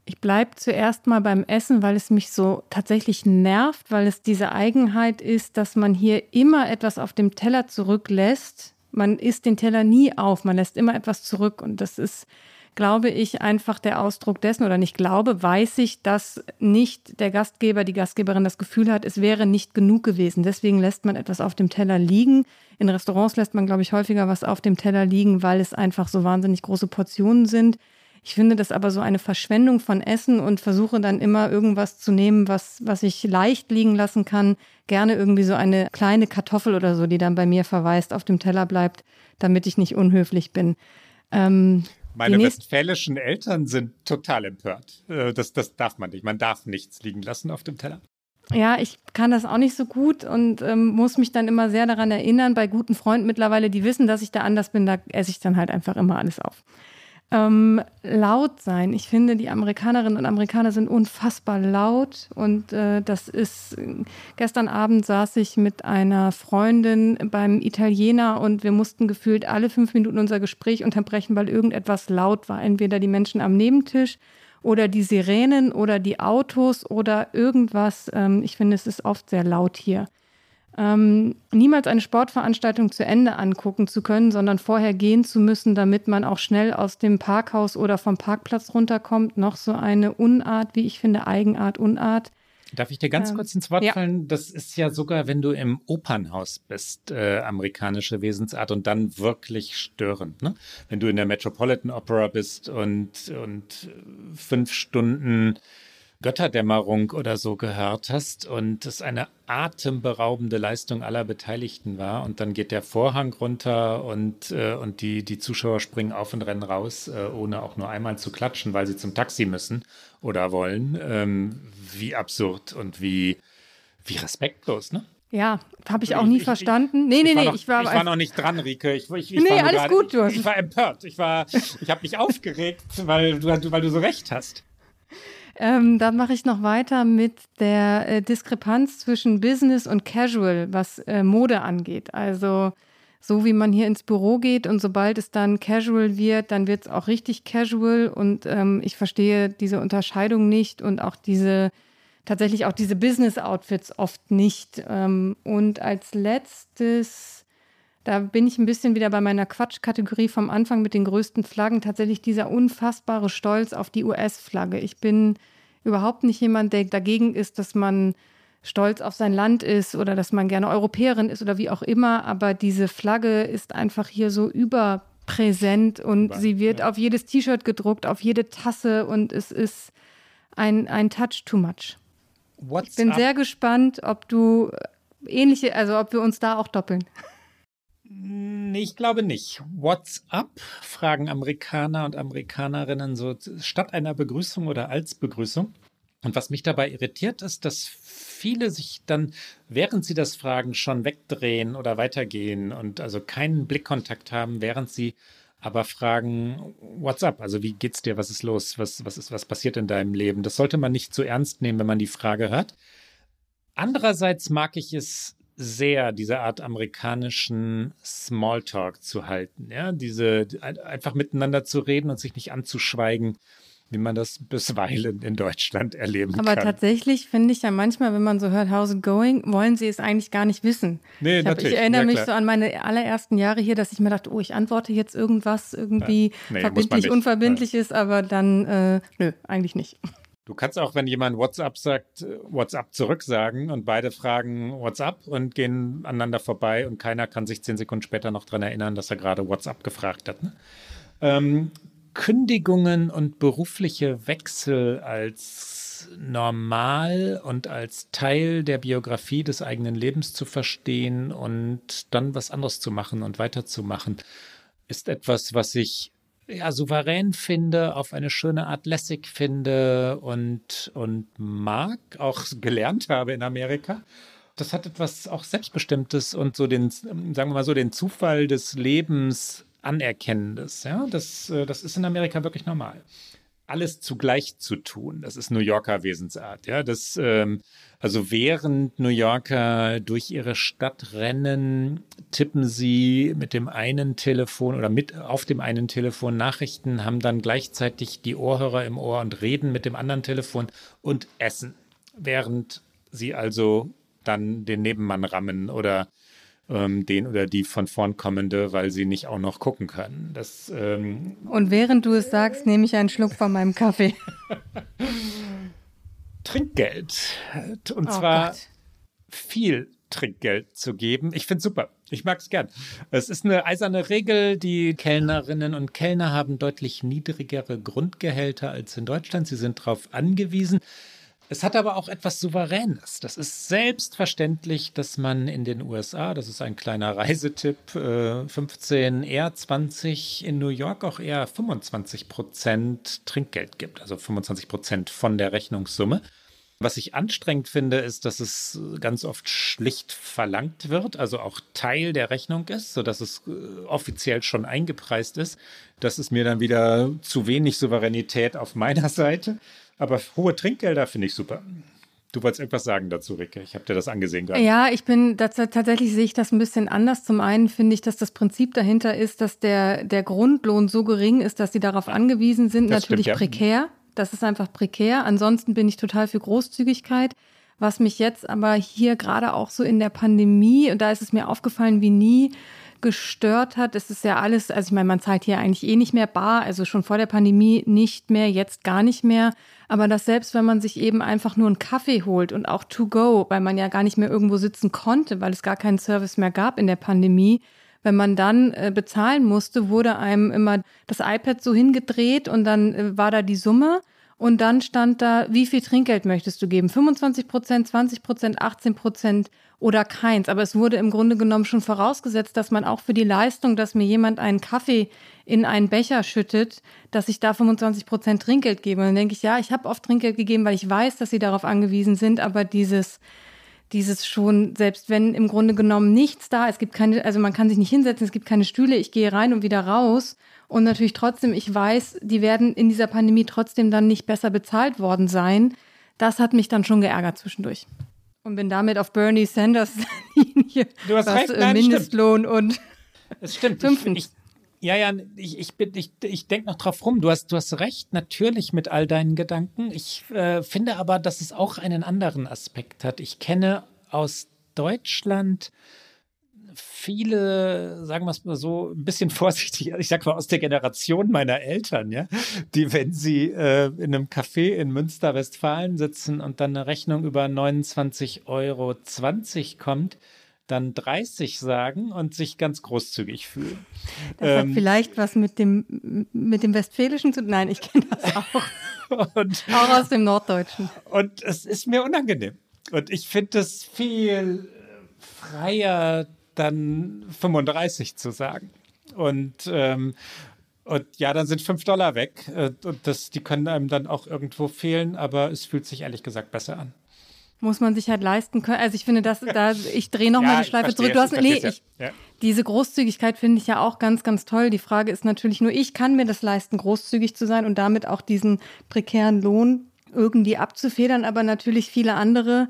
Ich bleibe zuerst mal beim Essen, weil es mich so tatsächlich nervt, weil es diese Eigenheit ist, dass man hier immer etwas auf dem Teller zurücklässt. Man isst den Teller nie auf, man lässt immer etwas zurück. Und das ist, glaube ich, einfach der Ausdruck dessen, oder nicht glaube, weiß ich, dass nicht der Gastgeber, die Gastgeberin das Gefühl hat, es wäre nicht genug gewesen. Deswegen lässt man etwas auf dem Teller liegen. In Restaurants lässt man, glaube ich, häufiger was auf dem Teller liegen, weil es einfach so wahnsinnig große Portionen sind. Ich finde das aber so eine Verschwendung von Essen und versuche dann immer irgendwas zu nehmen, was, was ich leicht liegen lassen kann. Gerne irgendwie so eine kleine Kartoffel oder so, die dann bei mir verweist, auf dem Teller bleibt, damit ich nicht unhöflich bin. Ähm, meine westfälischen Eltern sind total empört. Äh, das, das darf man nicht. Man darf nichts liegen lassen auf dem Teller. Ja, ich kann das auch nicht so gut und ähm, muss mich dann immer sehr daran erinnern. Bei guten Freunden mittlerweile, die wissen, dass ich da anders bin, da esse ich dann halt einfach immer alles auf. Ähm, laut sein. Ich finde, die Amerikanerinnen und Amerikaner sind unfassbar laut und äh, das ist, gestern Abend saß ich mit einer Freundin beim Italiener und wir mussten gefühlt alle fünf Minuten unser Gespräch unterbrechen, weil irgendetwas laut war. Entweder die Menschen am Nebentisch oder die Sirenen oder die Autos oder irgendwas. Ähm, ich finde, es ist oft sehr laut hier ähm, niemals eine Sportveranstaltung zu Ende angucken zu können, sondern vorher gehen zu müssen, damit man auch schnell aus dem Parkhaus oder vom Parkplatz runterkommt. Noch so eine Unart, wie ich finde, Eigenart, Unart. Darf ich dir ganz ähm, kurz ins Wort ja. fallen? Das ist ja sogar, wenn du im Opernhaus bist, äh, amerikanische Wesensart und dann wirklich störend. Ne? Wenn du in der Metropolitan Opera bist und, und fünf Stunden Götterdämmerung oder so gehört hast und es eine atemberaubende Leistung aller Beteiligten war und dann geht der Vorhang runter und, äh, und die, die Zuschauer springen auf und rennen raus, äh, ohne auch nur einmal zu klatschen, weil sie zum Taxi müssen oder wollen. Ähm, wie absurd und wie, wie respektlos, ne? Ja, habe ich auch nie ich, verstanden. Nee, nee, nee, ich war, ich war noch nicht dran, Rike. Ich, ich, ich nee, alles grade, gut, du. Ich, war empört. Ich war, ich habe mich aufgeregt, weil du, weil du so recht hast. Ähm, dann mache ich noch weiter mit der äh, Diskrepanz zwischen Business und Casual, was äh, Mode angeht. Also so wie man hier ins Büro geht und sobald es dann Casual wird, dann wird es auch richtig Casual und ähm, ich verstehe diese Unterscheidung nicht und auch diese tatsächlich auch diese Business-Outfits oft nicht. Ähm, und als letztes, da bin ich ein bisschen wieder bei meiner Quatschkategorie vom Anfang mit den größten Flaggen, tatsächlich dieser unfassbare Stolz auf die US-Flagge. Ich bin überhaupt nicht jemand, der dagegen ist, dass man stolz auf sein Land ist oder dass man gerne Europäerin ist oder wie auch immer, aber diese Flagge ist einfach hier so überpräsent und sie wird ja. auf jedes T-Shirt gedruckt, auf jede Tasse und es ist ein, ein Touch too much. What's ich bin up? sehr gespannt, ob du ähnliche, also ob wir uns da auch doppeln. Ich glaube nicht. What's up? fragen Amerikaner und Amerikanerinnen so statt einer Begrüßung oder als Begrüßung. Und was mich dabei irritiert, ist, dass viele sich dann, während sie das fragen, schon wegdrehen oder weitergehen und also keinen Blickkontakt haben, während sie aber fragen, what's up? Also wie geht's dir? Was ist los? Was, was ist, was passiert in deinem Leben? Das sollte man nicht zu ernst nehmen, wenn man die Frage hört. Andererseits mag ich es sehr, diese Art amerikanischen Smalltalk zu halten, ja, diese einfach miteinander zu reden und sich nicht anzuschweigen, wie man das bisweilen in Deutschland erleben Aber kann. Aber tatsächlich finde ich ja manchmal, wenn man so hört, how's it going, wollen sie es eigentlich gar nicht wissen. Nee, ich, hab, ich erinnere ja, mich so an meine allerersten Jahre hier, dass ich mir dachte, oh, ich antworte jetzt irgendwas irgendwie ja. nee, verbindlich, unverbindlich ist, aber dann, äh, nö, eigentlich nicht. Du kannst auch, wenn jemand WhatsApp sagt, WhatsApp zurücksagen und beide fragen WhatsApp und gehen aneinander vorbei und keiner kann sich zehn Sekunden später noch daran erinnern, dass er gerade WhatsApp gefragt hat. Ne? Ähm, Kündigungen und berufliche Wechsel als normal und als Teil der Biografie des eigenen Lebens zu verstehen und dann was anderes zu machen und weiterzumachen, ist etwas, was ich ja, souverän finde, auf eine schöne Art lässig finde und, und mag, auch gelernt habe in Amerika. Das hat etwas auch Selbstbestimmtes und so den, sagen wir mal so, den Zufall des Lebens Anerkennendes. Ja, das, äh, das ist in Amerika wirklich normal. Alles zugleich zu tun, das ist New Yorker Wesensart. Ja, das, ähm, also während New Yorker durch ihre Stadt rennen, tippen sie mit dem einen Telefon oder mit auf dem einen Telefon Nachrichten, haben dann gleichzeitig die Ohrhörer im Ohr und reden mit dem anderen Telefon und essen, während sie also dann den Nebenmann rammen oder ähm, den oder die von vorn kommende, weil sie nicht auch noch gucken können. Das, ähm Und während du es sagst, nehme ich einen Schluck von meinem Kaffee. (laughs) Trinkgeld. Und oh zwar Gott. viel Trinkgeld zu geben. Ich finde es super. Ich mag es gern. Es ist eine eiserne Regel. Die Kellnerinnen und Kellner haben deutlich niedrigere Grundgehälter als in Deutschland. Sie sind darauf angewiesen. Es hat aber auch etwas Souveränes. Das ist selbstverständlich, dass man in den USA, das ist ein kleiner (laughs) Reisetipp, 15, äh, eher 20, in New York auch eher 25 Prozent Trinkgeld gibt, also 25 Prozent von der Rechnungssumme. Was ich anstrengend finde, ist, dass es ganz oft schlicht verlangt wird, also auch Teil der Rechnung ist, sodass es äh, offiziell schon eingepreist ist. Das ist mir dann wieder zu wenig Souveränität auf meiner (laughs) Seite. Aber hohe Trinkgelder finde ich super. Du wolltest etwas sagen dazu, Ricke. Ich habe dir das angesehen gerade. Ja, ich bin das, tatsächlich sehe ich das ein bisschen anders. Zum einen finde ich, dass das Prinzip dahinter ist, dass der, der Grundlohn so gering ist, dass sie darauf angewiesen sind. Das Natürlich stimmt, ja. prekär. Das ist einfach prekär. Ansonsten bin ich total für Großzügigkeit. Was mich jetzt aber hier gerade auch so in der Pandemie, und da ist es mir aufgefallen wie nie, gestört hat. Es ist ja alles, also ich meine, man zahlt hier eigentlich eh nicht mehr bar, also schon vor der Pandemie nicht mehr, jetzt gar nicht mehr. Aber dass selbst wenn man sich eben einfach nur einen Kaffee holt und auch to go, weil man ja gar nicht mehr irgendwo sitzen konnte, weil es gar keinen Service mehr gab in der Pandemie, wenn man dann äh, bezahlen musste, wurde einem immer das iPad so hingedreht und dann äh, war da die Summe. Und dann stand da, wie viel Trinkgeld möchtest du geben? 25 Prozent, 20 Prozent, 18 Prozent oder keins. Aber es wurde im Grunde genommen schon vorausgesetzt, dass man auch für die Leistung, dass mir jemand einen Kaffee in einen Becher schüttet, dass ich da 25 Prozent Trinkgeld gebe. Und dann denke ich, ja, ich habe oft Trinkgeld gegeben, weil ich weiß, dass sie darauf angewiesen sind, aber dieses dieses schon, selbst wenn im Grunde genommen nichts da, es gibt keine, also man kann sich nicht hinsetzen, es gibt keine Stühle, ich gehe rein und wieder raus. Und natürlich trotzdem, ich weiß, die werden in dieser Pandemie trotzdem dann nicht besser bezahlt worden sein. Das hat mich dann schon geärgert zwischendurch. Und bin damit auf Bernie Sanders (laughs) Linie, du hast was recht, nein, Mindestlohn stimmt. und es stimmt. Ich, ich, ja, ja, ich, ich, ich, ich denke noch drauf rum. Du hast, du hast recht, natürlich mit all deinen Gedanken. Ich äh, finde aber, dass es auch einen anderen Aspekt hat. Ich kenne aus Deutschland viele, sagen wir es mal so, ein bisschen (laughs) vorsichtig, ich sag mal aus der Generation meiner Eltern, ja, die, wenn sie äh, in einem Café in Münster, Westfalen sitzen und dann eine Rechnung über 29,20 Euro kommt, dann 30 sagen und sich ganz großzügig fühlen. Das ähm, hat vielleicht was mit dem, mit dem Westfälischen zu tun. Nein, ich kenne das (laughs) auch. und, auch aus dem Norddeutschen. Und es ist mir unangenehm. Und ich finde es viel freier, dann 35 zu sagen. Und, ähm, und ja, dann sind 5 Dollar weg. Äh, und das, die können einem dann auch irgendwo fehlen, aber es fühlt sich ehrlich gesagt besser an muss man sich halt leisten können. Also ich finde, dass (laughs) da ich drehe nochmal ja, die Schleife zurück. Du hast nee, ich, ja. diese Großzügigkeit finde ich ja auch ganz, ganz toll. Die Frage ist natürlich nur, ich kann mir das leisten, großzügig zu sein und damit auch diesen prekären Lohn irgendwie abzufedern, aber natürlich viele andere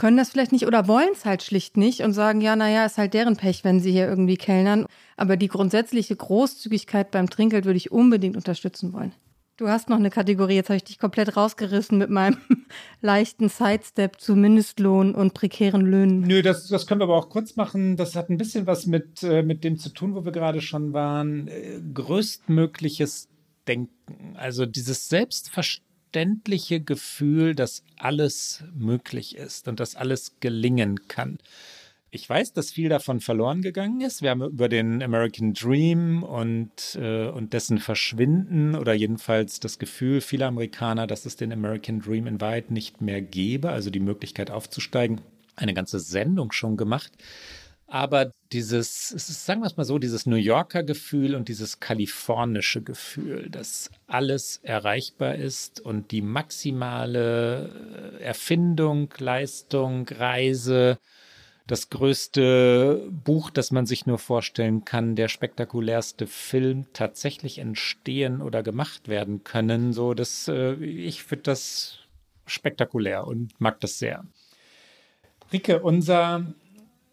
können das vielleicht nicht oder wollen es halt schlicht nicht und sagen, ja, naja, ist halt deren Pech, wenn sie hier irgendwie kellnern. Aber die grundsätzliche Großzügigkeit beim Trinkgeld würde ich unbedingt unterstützen wollen. Du hast noch eine Kategorie, jetzt habe ich dich komplett rausgerissen mit meinem (laughs) leichten Sidestep zu Mindestlohn und prekären Löhnen. Nö, das, das können wir aber auch kurz machen. Das hat ein bisschen was mit, äh, mit dem zu tun, wo wir gerade schon waren. Äh, größtmögliches Denken. Also dieses selbstverständliche Gefühl, dass alles möglich ist und dass alles gelingen kann. Ich weiß, dass viel davon verloren gegangen ist. Wir haben über den American Dream und, äh, und dessen Verschwinden oder jedenfalls das Gefühl vieler Amerikaner, dass es den American Dream in Wahrheit nicht mehr gäbe, also die Möglichkeit aufzusteigen, eine ganze Sendung schon gemacht. Aber dieses, sagen wir es mal so, dieses New Yorker Gefühl und dieses kalifornische Gefühl, dass alles erreichbar ist und die maximale äh, Erfindung, Leistung, Reise, das größte Buch, das man sich nur vorstellen kann, der spektakulärste Film tatsächlich entstehen oder gemacht werden können. So, das, äh, ich finde das spektakulär und mag das sehr. Rike, unser,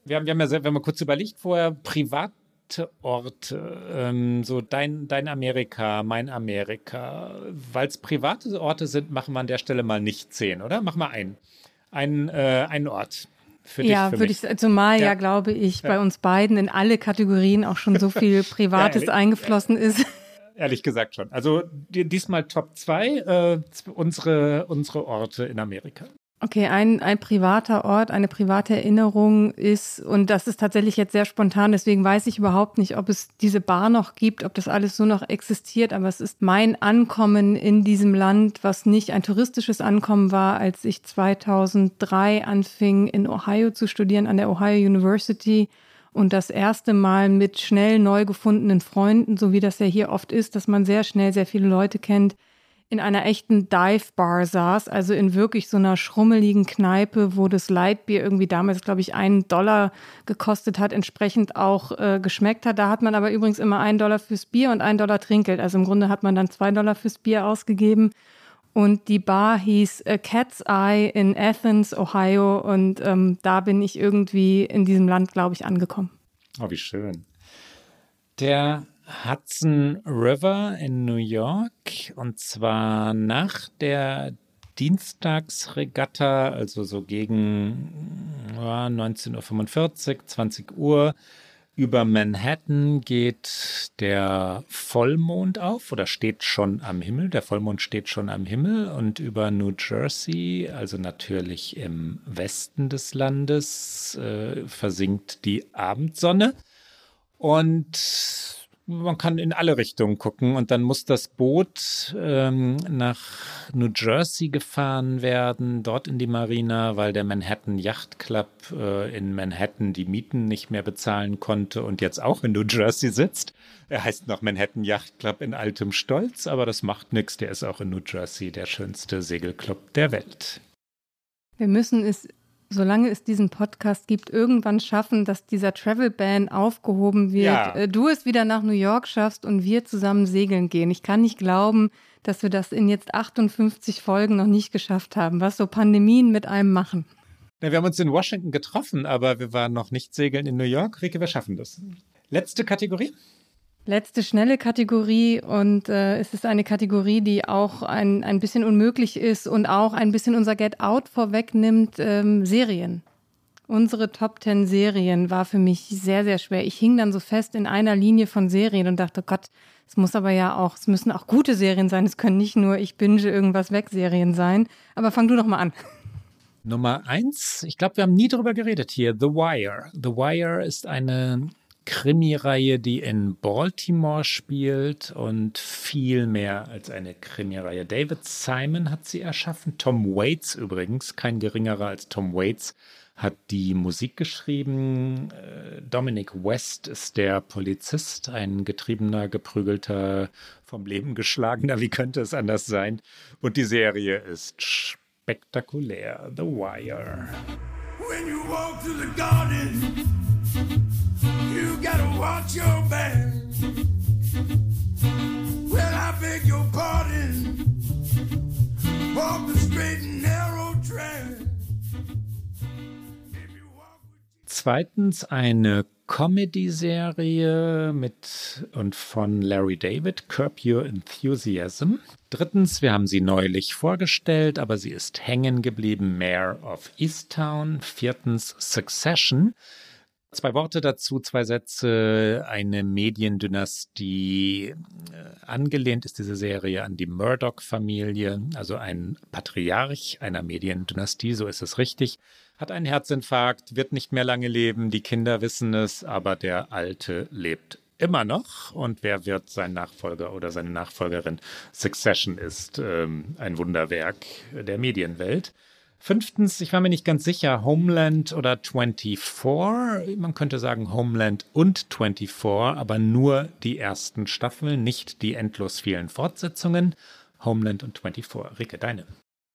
wir haben, wir haben ja, wir haben kurz überlegt vorher, private Orte, ähm, so dein, dein Amerika, mein Amerika. Weil es private Orte sind, machen wir an der Stelle mal nicht zehn, oder? Mach mal einen. Ein, äh, einen Ort für dich, ja, würde ich, zumal ja, ja glaube ich, ja. bei uns beiden in alle Kategorien auch schon so viel (laughs) Privates ja, eingeflossen ist. Ehrlich gesagt schon. Also diesmal Top 2 äh, unsere, unsere Orte in Amerika. Okay, ein, ein privater Ort, eine private Erinnerung ist, und das ist tatsächlich jetzt sehr spontan, deswegen weiß ich überhaupt nicht, ob es diese Bar noch gibt, ob das alles so noch existiert, aber es ist mein Ankommen in diesem Land, was nicht ein touristisches Ankommen war, als ich 2003 anfing, in Ohio zu studieren, an der Ohio University und das erste Mal mit schnell neu gefundenen Freunden, so wie das ja hier oft ist, dass man sehr schnell sehr viele Leute kennt, in einer echten Dive Bar saß, also in wirklich so einer schrummeligen Kneipe, wo das Lightbier irgendwie damals, glaube ich, einen Dollar gekostet hat, entsprechend auch äh, geschmeckt hat. Da hat man aber übrigens immer einen Dollar fürs Bier und einen Dollar Trinkgeld. Also im Grunde hat man dann zwei Dollar fürs Bier ausgegeben. Und die Bar hieß äh, Cat's Eye in Athens, Ohio. Und ähm, da bin ich irgendwie in diesem Land, glaube ich, angekommen. Oh, wie schön. Der Hudson River in New York und zwar nach der Dienstagsregatta, also so gegen ja, 19.45 Uhr, 20 Uhr. Über Manhattan geht der Vollmond auf oder steht schon am Himmel. Der Vollmond steht schon am Himmel und über New Jersey, also natürlich im Westen des Landes, äh, versinkt die Abendsonne. Und man kann in alle Richtungen gucken und dann muss das Boot ähm, nach New Jersey gefahren werden, dort in die Marina, weil der Manhattan Yacht Club äh, in Manhattan die Mieten nicht mehr bezahlen konnte und jetzt auch in New Jersey sitzt. Er heißt noch Manhattan Yacht Club in altem Stolz, aber das macht nichts. Der ist auch in New Jersey der schönste Segelclub der Welt. Wir müssen es solange es diesen Podcast gibt, irgendwann schaffen, dass dieser Travel Ban aufgehoben wird, ja. Äh, du es wieder nach New York schaffst und wir zusammen segeln gehen. Ich kann nicht glauben, dass wir das in jetzt 58 Folgen noch nicht geschafft haben, was so Pandemien mit einem machen. Ja, wir haben uns in Washington getroffen, aber wir waren noch nicht segeln in New York. Rike, wir schaffen das. Letzte Kategorie? Letzte schnelle Kategorie und äh, es ist eine Kategorie, die auch ein, ein bisschen unmöglich ist und auch ein bisschen unser Get Out vorwegnimmt, ähm, Serien. Unsere Top Ten Serien war für mich sehr, sehr schwer. Ich hing dann so fest in einer Linie von Serien und dachte, Gott, es muss aber ja auch, es müssen auch gute Serien sein. Es können nicht nur ich binge irgendwas weg Serien sein. Aber fang du doch mal an. Nummer eins, ich glaube, wir haben nie darüber geredet hier. The Wire. The Wire ist eine Krimireihe, die in Baltimore spielt und viel mehr als eine Krimireihe. David Simon hat sie erschaffen. Tom Waits übrigens, kein geringerer als Tom Waits, hat die Musik geschrieben. Äh, Dominic West ist der Polizist, ein getriebener, geprügelter, vom Leben geschlagener, wie könnte es anders sein? Und die Serie ist spektakulär. The Wire. When you walk through the garden You gotta watch your back. Well, I beg your pardon. Walk the straight and narrow track. Zweitens eine Comedy-Serie mit und von Larry David, Curb Your Enthusiasm. Drittens, wir haben sie neulich vorgestellt, aber sie ist hängen geblieben, Mayor of Easttown. Viertens, Succession. Zwei Worte dazu, zwei Sätze. Eine Mediendynastie. Äh, angelehnt ist diese Serie an die Murdoch-Familie, also ein Patriarch einer Mediendynastie, so ist es richtig. hat einen Herzinfarkt, wird nicht mehr lange leben, die Kinder wissen es, aber der Alte lebt immer noch. Und wer wird sein Nachfolger oder seine Nachfolgerin? Succession ist ähm, ein Wunderwerk der Medienwelt. Fünftens, ich war mir nicht ganz sicher, Homeland oder 24. Man könnte sagen Homeland und 24, aber nur die ersten Staffeln, nicht die endlos vielen Fortsetzungen. Homeland und 24. Ricke, deine.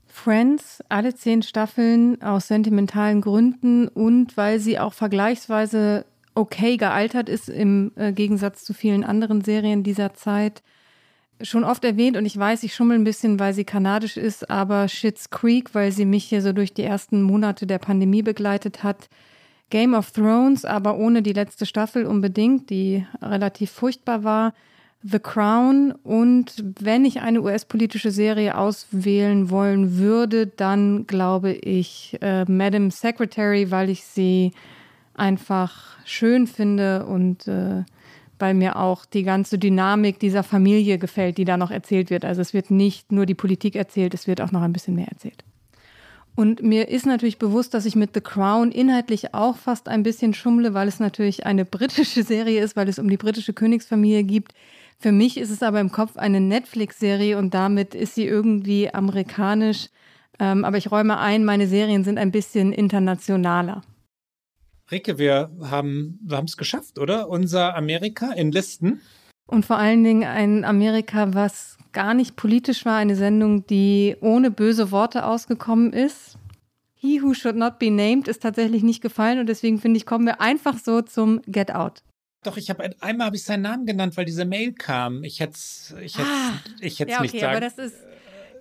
Friends, alle zehn Staffeln aus sentimentalen Gründen und weil sie auch vergleichsweise okay gealtert ist im äh, Gegensatz zu vielen anderen Serien dieser Zeit. Schon oft erwähnt und ich weiß, ich schummel ein bisschen, weil sie kanadisch ist, aber Shits Creek, weil sie mich hier so durch die ersten Monate der Pandemie begleitet hat. Game of Thrones, aber ohne die letzte Staffel unbedingt, die relativ furchtbar war. The Crown und wenn ich eine US-politische Serie auswählen wollen würde, dann glaube ich äh, Madam Secretary, weil ich sie einfach schön finde und äh, weil mir auch die ganze Dynamik dieser Familie gefällt, die da noch erzählt wird. Also es wird nicht nur die Politik erzählt, es wird auch noch ein bisschen mehr erzählt. Und mir ist natürlich bewusst, dass ich mit The Crown inhaltlich auch fast ein bisschen schummle, weil es natürlich eine britische (laughs) Serie ist, weil es um die britische Königsfamilie geht. Für mich ist es aber im Kopf eine Netflix-Serie und damit ist sie irgendwie amerikanisch. Ähm, aber ich räume ein, meine Serien sind ein bisschen internationaler. Ricke, wir haben wir es geschafft, oder? Unser Amerika in Listen. Und vor allen Dingen ein Amerika, was gar nicht politisch war, eine Sendung, die ohne böse Worte ausgekommen ist. He Who Should Not Be Named ist tatsächlich nicht gefallen und deswegen finde ich, kommen wir einfach so zum Get Out. Doch, ich habe einmal habe ich seinen Namen genannt, weil diese Mail kam. Ich hätte ich hätte ah, ich hätte ja, okay, nicht sagen. Aber das ist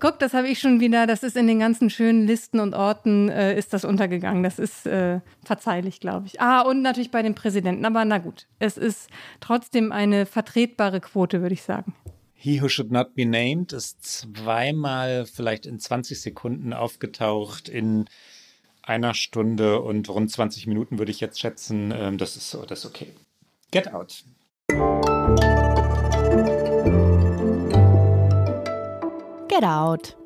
Guck, das habe ich schon wieder, das ist in den ganzen schönen Listen und Orten, äh, ist das untergegangen. Das ist äh, verzeihlich, glaube ich. Ah, und natürlich bei den Präsidenten, aber na gut. Es ist trotzdem eine vertretbare Quote, würde ich sagen. He Who Should Not Be Named ist zweimal vielleicht in 20 Sekunden aufgetaucht in einer Stunde und rund 20 Minuten würde ich jetzt schätzen. Ähm, das ist so, das ist okay. Get Out. Get Out.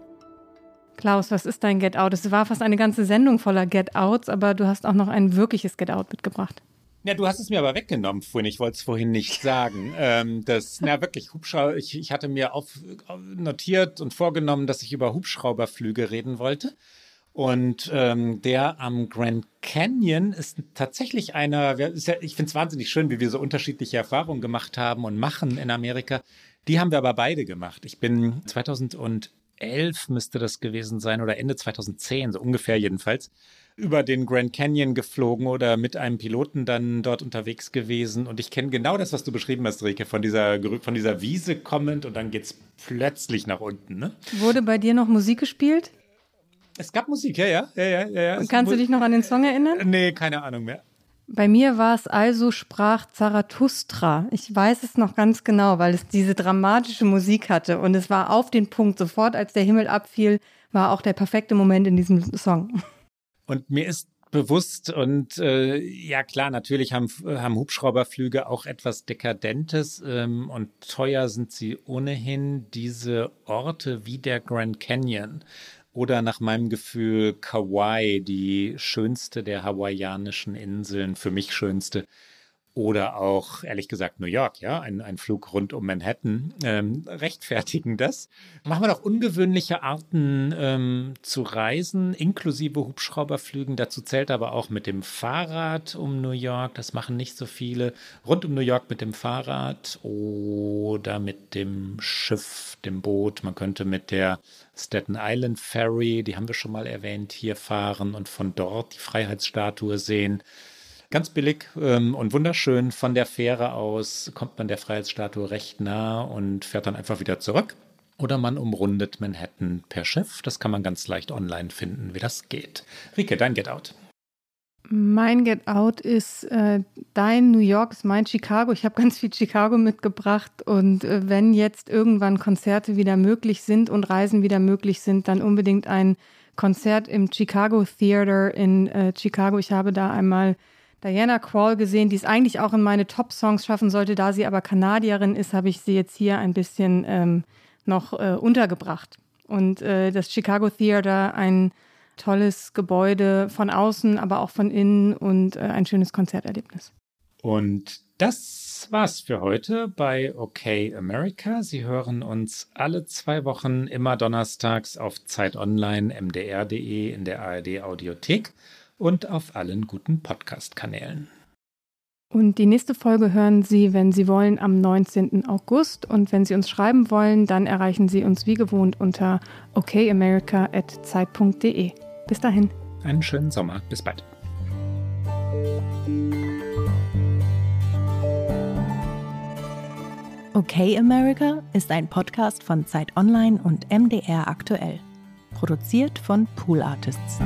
Klaus, was ist dein Get Out? Es war fast eine ganze Sendung voller Get Outs, aber du hast auch noch ein wirkliches Get Out mitgebracht. Ja, du hast es mir aber weggenommen vorhin. Ich wollte es vorhin nicht sagen. Ähm, das, na (laughs) wirklich, Hubschrauber. Ich, ich hatte mir auf, notiert und vorgenommen, dass ich über Hubschrauberflüge reden wollte. Und ähm, der am Grand Canyon ist tatsächlich einer, ist ja, ich finde es wahnsinnig schön, wie wir so unterschiedliche Erfahrungen gemacht haben und machen in Amerika. Die haben wir aber beide gemacht. Ich bin 2011 müsste das gewesen sein oder Ende 2010, so ungefähr jedenfalls, über den Grand Canyon geflogen oder mit einem Piloten dann dort unterwegs gewesen. Und ich kenne genau das, was du beschrieben hast, Rike, von dieser, von dieser Wiese kommend und dann geht es plötzlich nach unten. Ne? Wurde bei dir noch Musik gespielt? Es gab Musik, ja, ja. ja, ja, ja. Kannst du dich noch an den Song erinnern? Nee, keine Ahnung mehr. Bei mir war es also sprach Zarathustra. Ich weiß es noch ganz genau, weil es diese dramatische Musik hatte und es war auf den Punkt. Sofort, als der Himmel abfiel, war auch der perfekte Moment in diesem Song. Und mir ist bewusst und äh, ja klar, natürlich haben, haben Hubschrauberflüge auch etwas Dekadentes ähm, und teuer sind sie ohnehin. Diese Orte wie der Grand Canyon oder nach meinem Gefühl Kauai, die schönste der hawaiianischen Inseln, für mich schönste. Oder auch, ehrlich gesagt, New York, ja, ein, ein Flug rund um Manhattan, ähm, (laughs) rechtfertigen das. Machen wir doch ungewöhnliche Arten ähm, zu reisen, inklusive Hubschrauberflügen. Dazu zählt aber auch mit dem Fahrrad um New York. Das machen nicht so viele. Rund um New York mit dem Fahrrad oder mit dem Schiff, dem Boot. Man könnte mit der Staten Island Ferry, die haben wir schon mal erwähnt, hier fahren und von dort die Freiheitsstatue sehen. Ganz billig ähm, und wunderschön. Von der Fähre aus kommt man der Freiheitsstatue recht nah und fährt dann einfach wieder zurück. Oder man umrundet Manhattan per Schiff. Das kann man ganz leicht online finden, wie das geht. Rike, dein Get Out. Mein Get Out ist äh, dein New York, ist mein Chicago. Ich habe (laughs) ganz viel Chicago mitgebracht. Und äh, wenn jetzt irgendwann Konzerte wieder möglich sind und Reisen wieder möglich sind, dann unbedingt ein Konzert im Chicago Theater in äh, Chicago. Ich habe da einmal Diana Krall gesehen, die es eigentlich auch in meine Top-Songs schaffen sollte. Da sie aber Kanadierin ist, habe ich sie jetzt hier ein bisschen ähm, noch äh, untergebracht. Und äh, das Chicago Theater, ein tolles Gebäude von außen, aber auch von innen und äh, ein schönes Konzerterlebnis. Und das war's für heute bei OK America. Sie hören uns alle zwei Wochen immer donnerstags auf Zeit Online, mdr.de, in der ARD Audiothek und auf allen guten Podcast-Kanälen. Und die nächste Folge hören Sie, wenn Sie wollen, am 19. August. Und wenn Sie uns schreiben wollen, dann erreichen Sie uns wie gewohnt unter okamerica.zeit.de. Bis dahin. Einen schönen Sommer. Bis bald. Okay America ist ein Podcast von Zeit Online und MDR aktuell. Produziert von Pool Artists.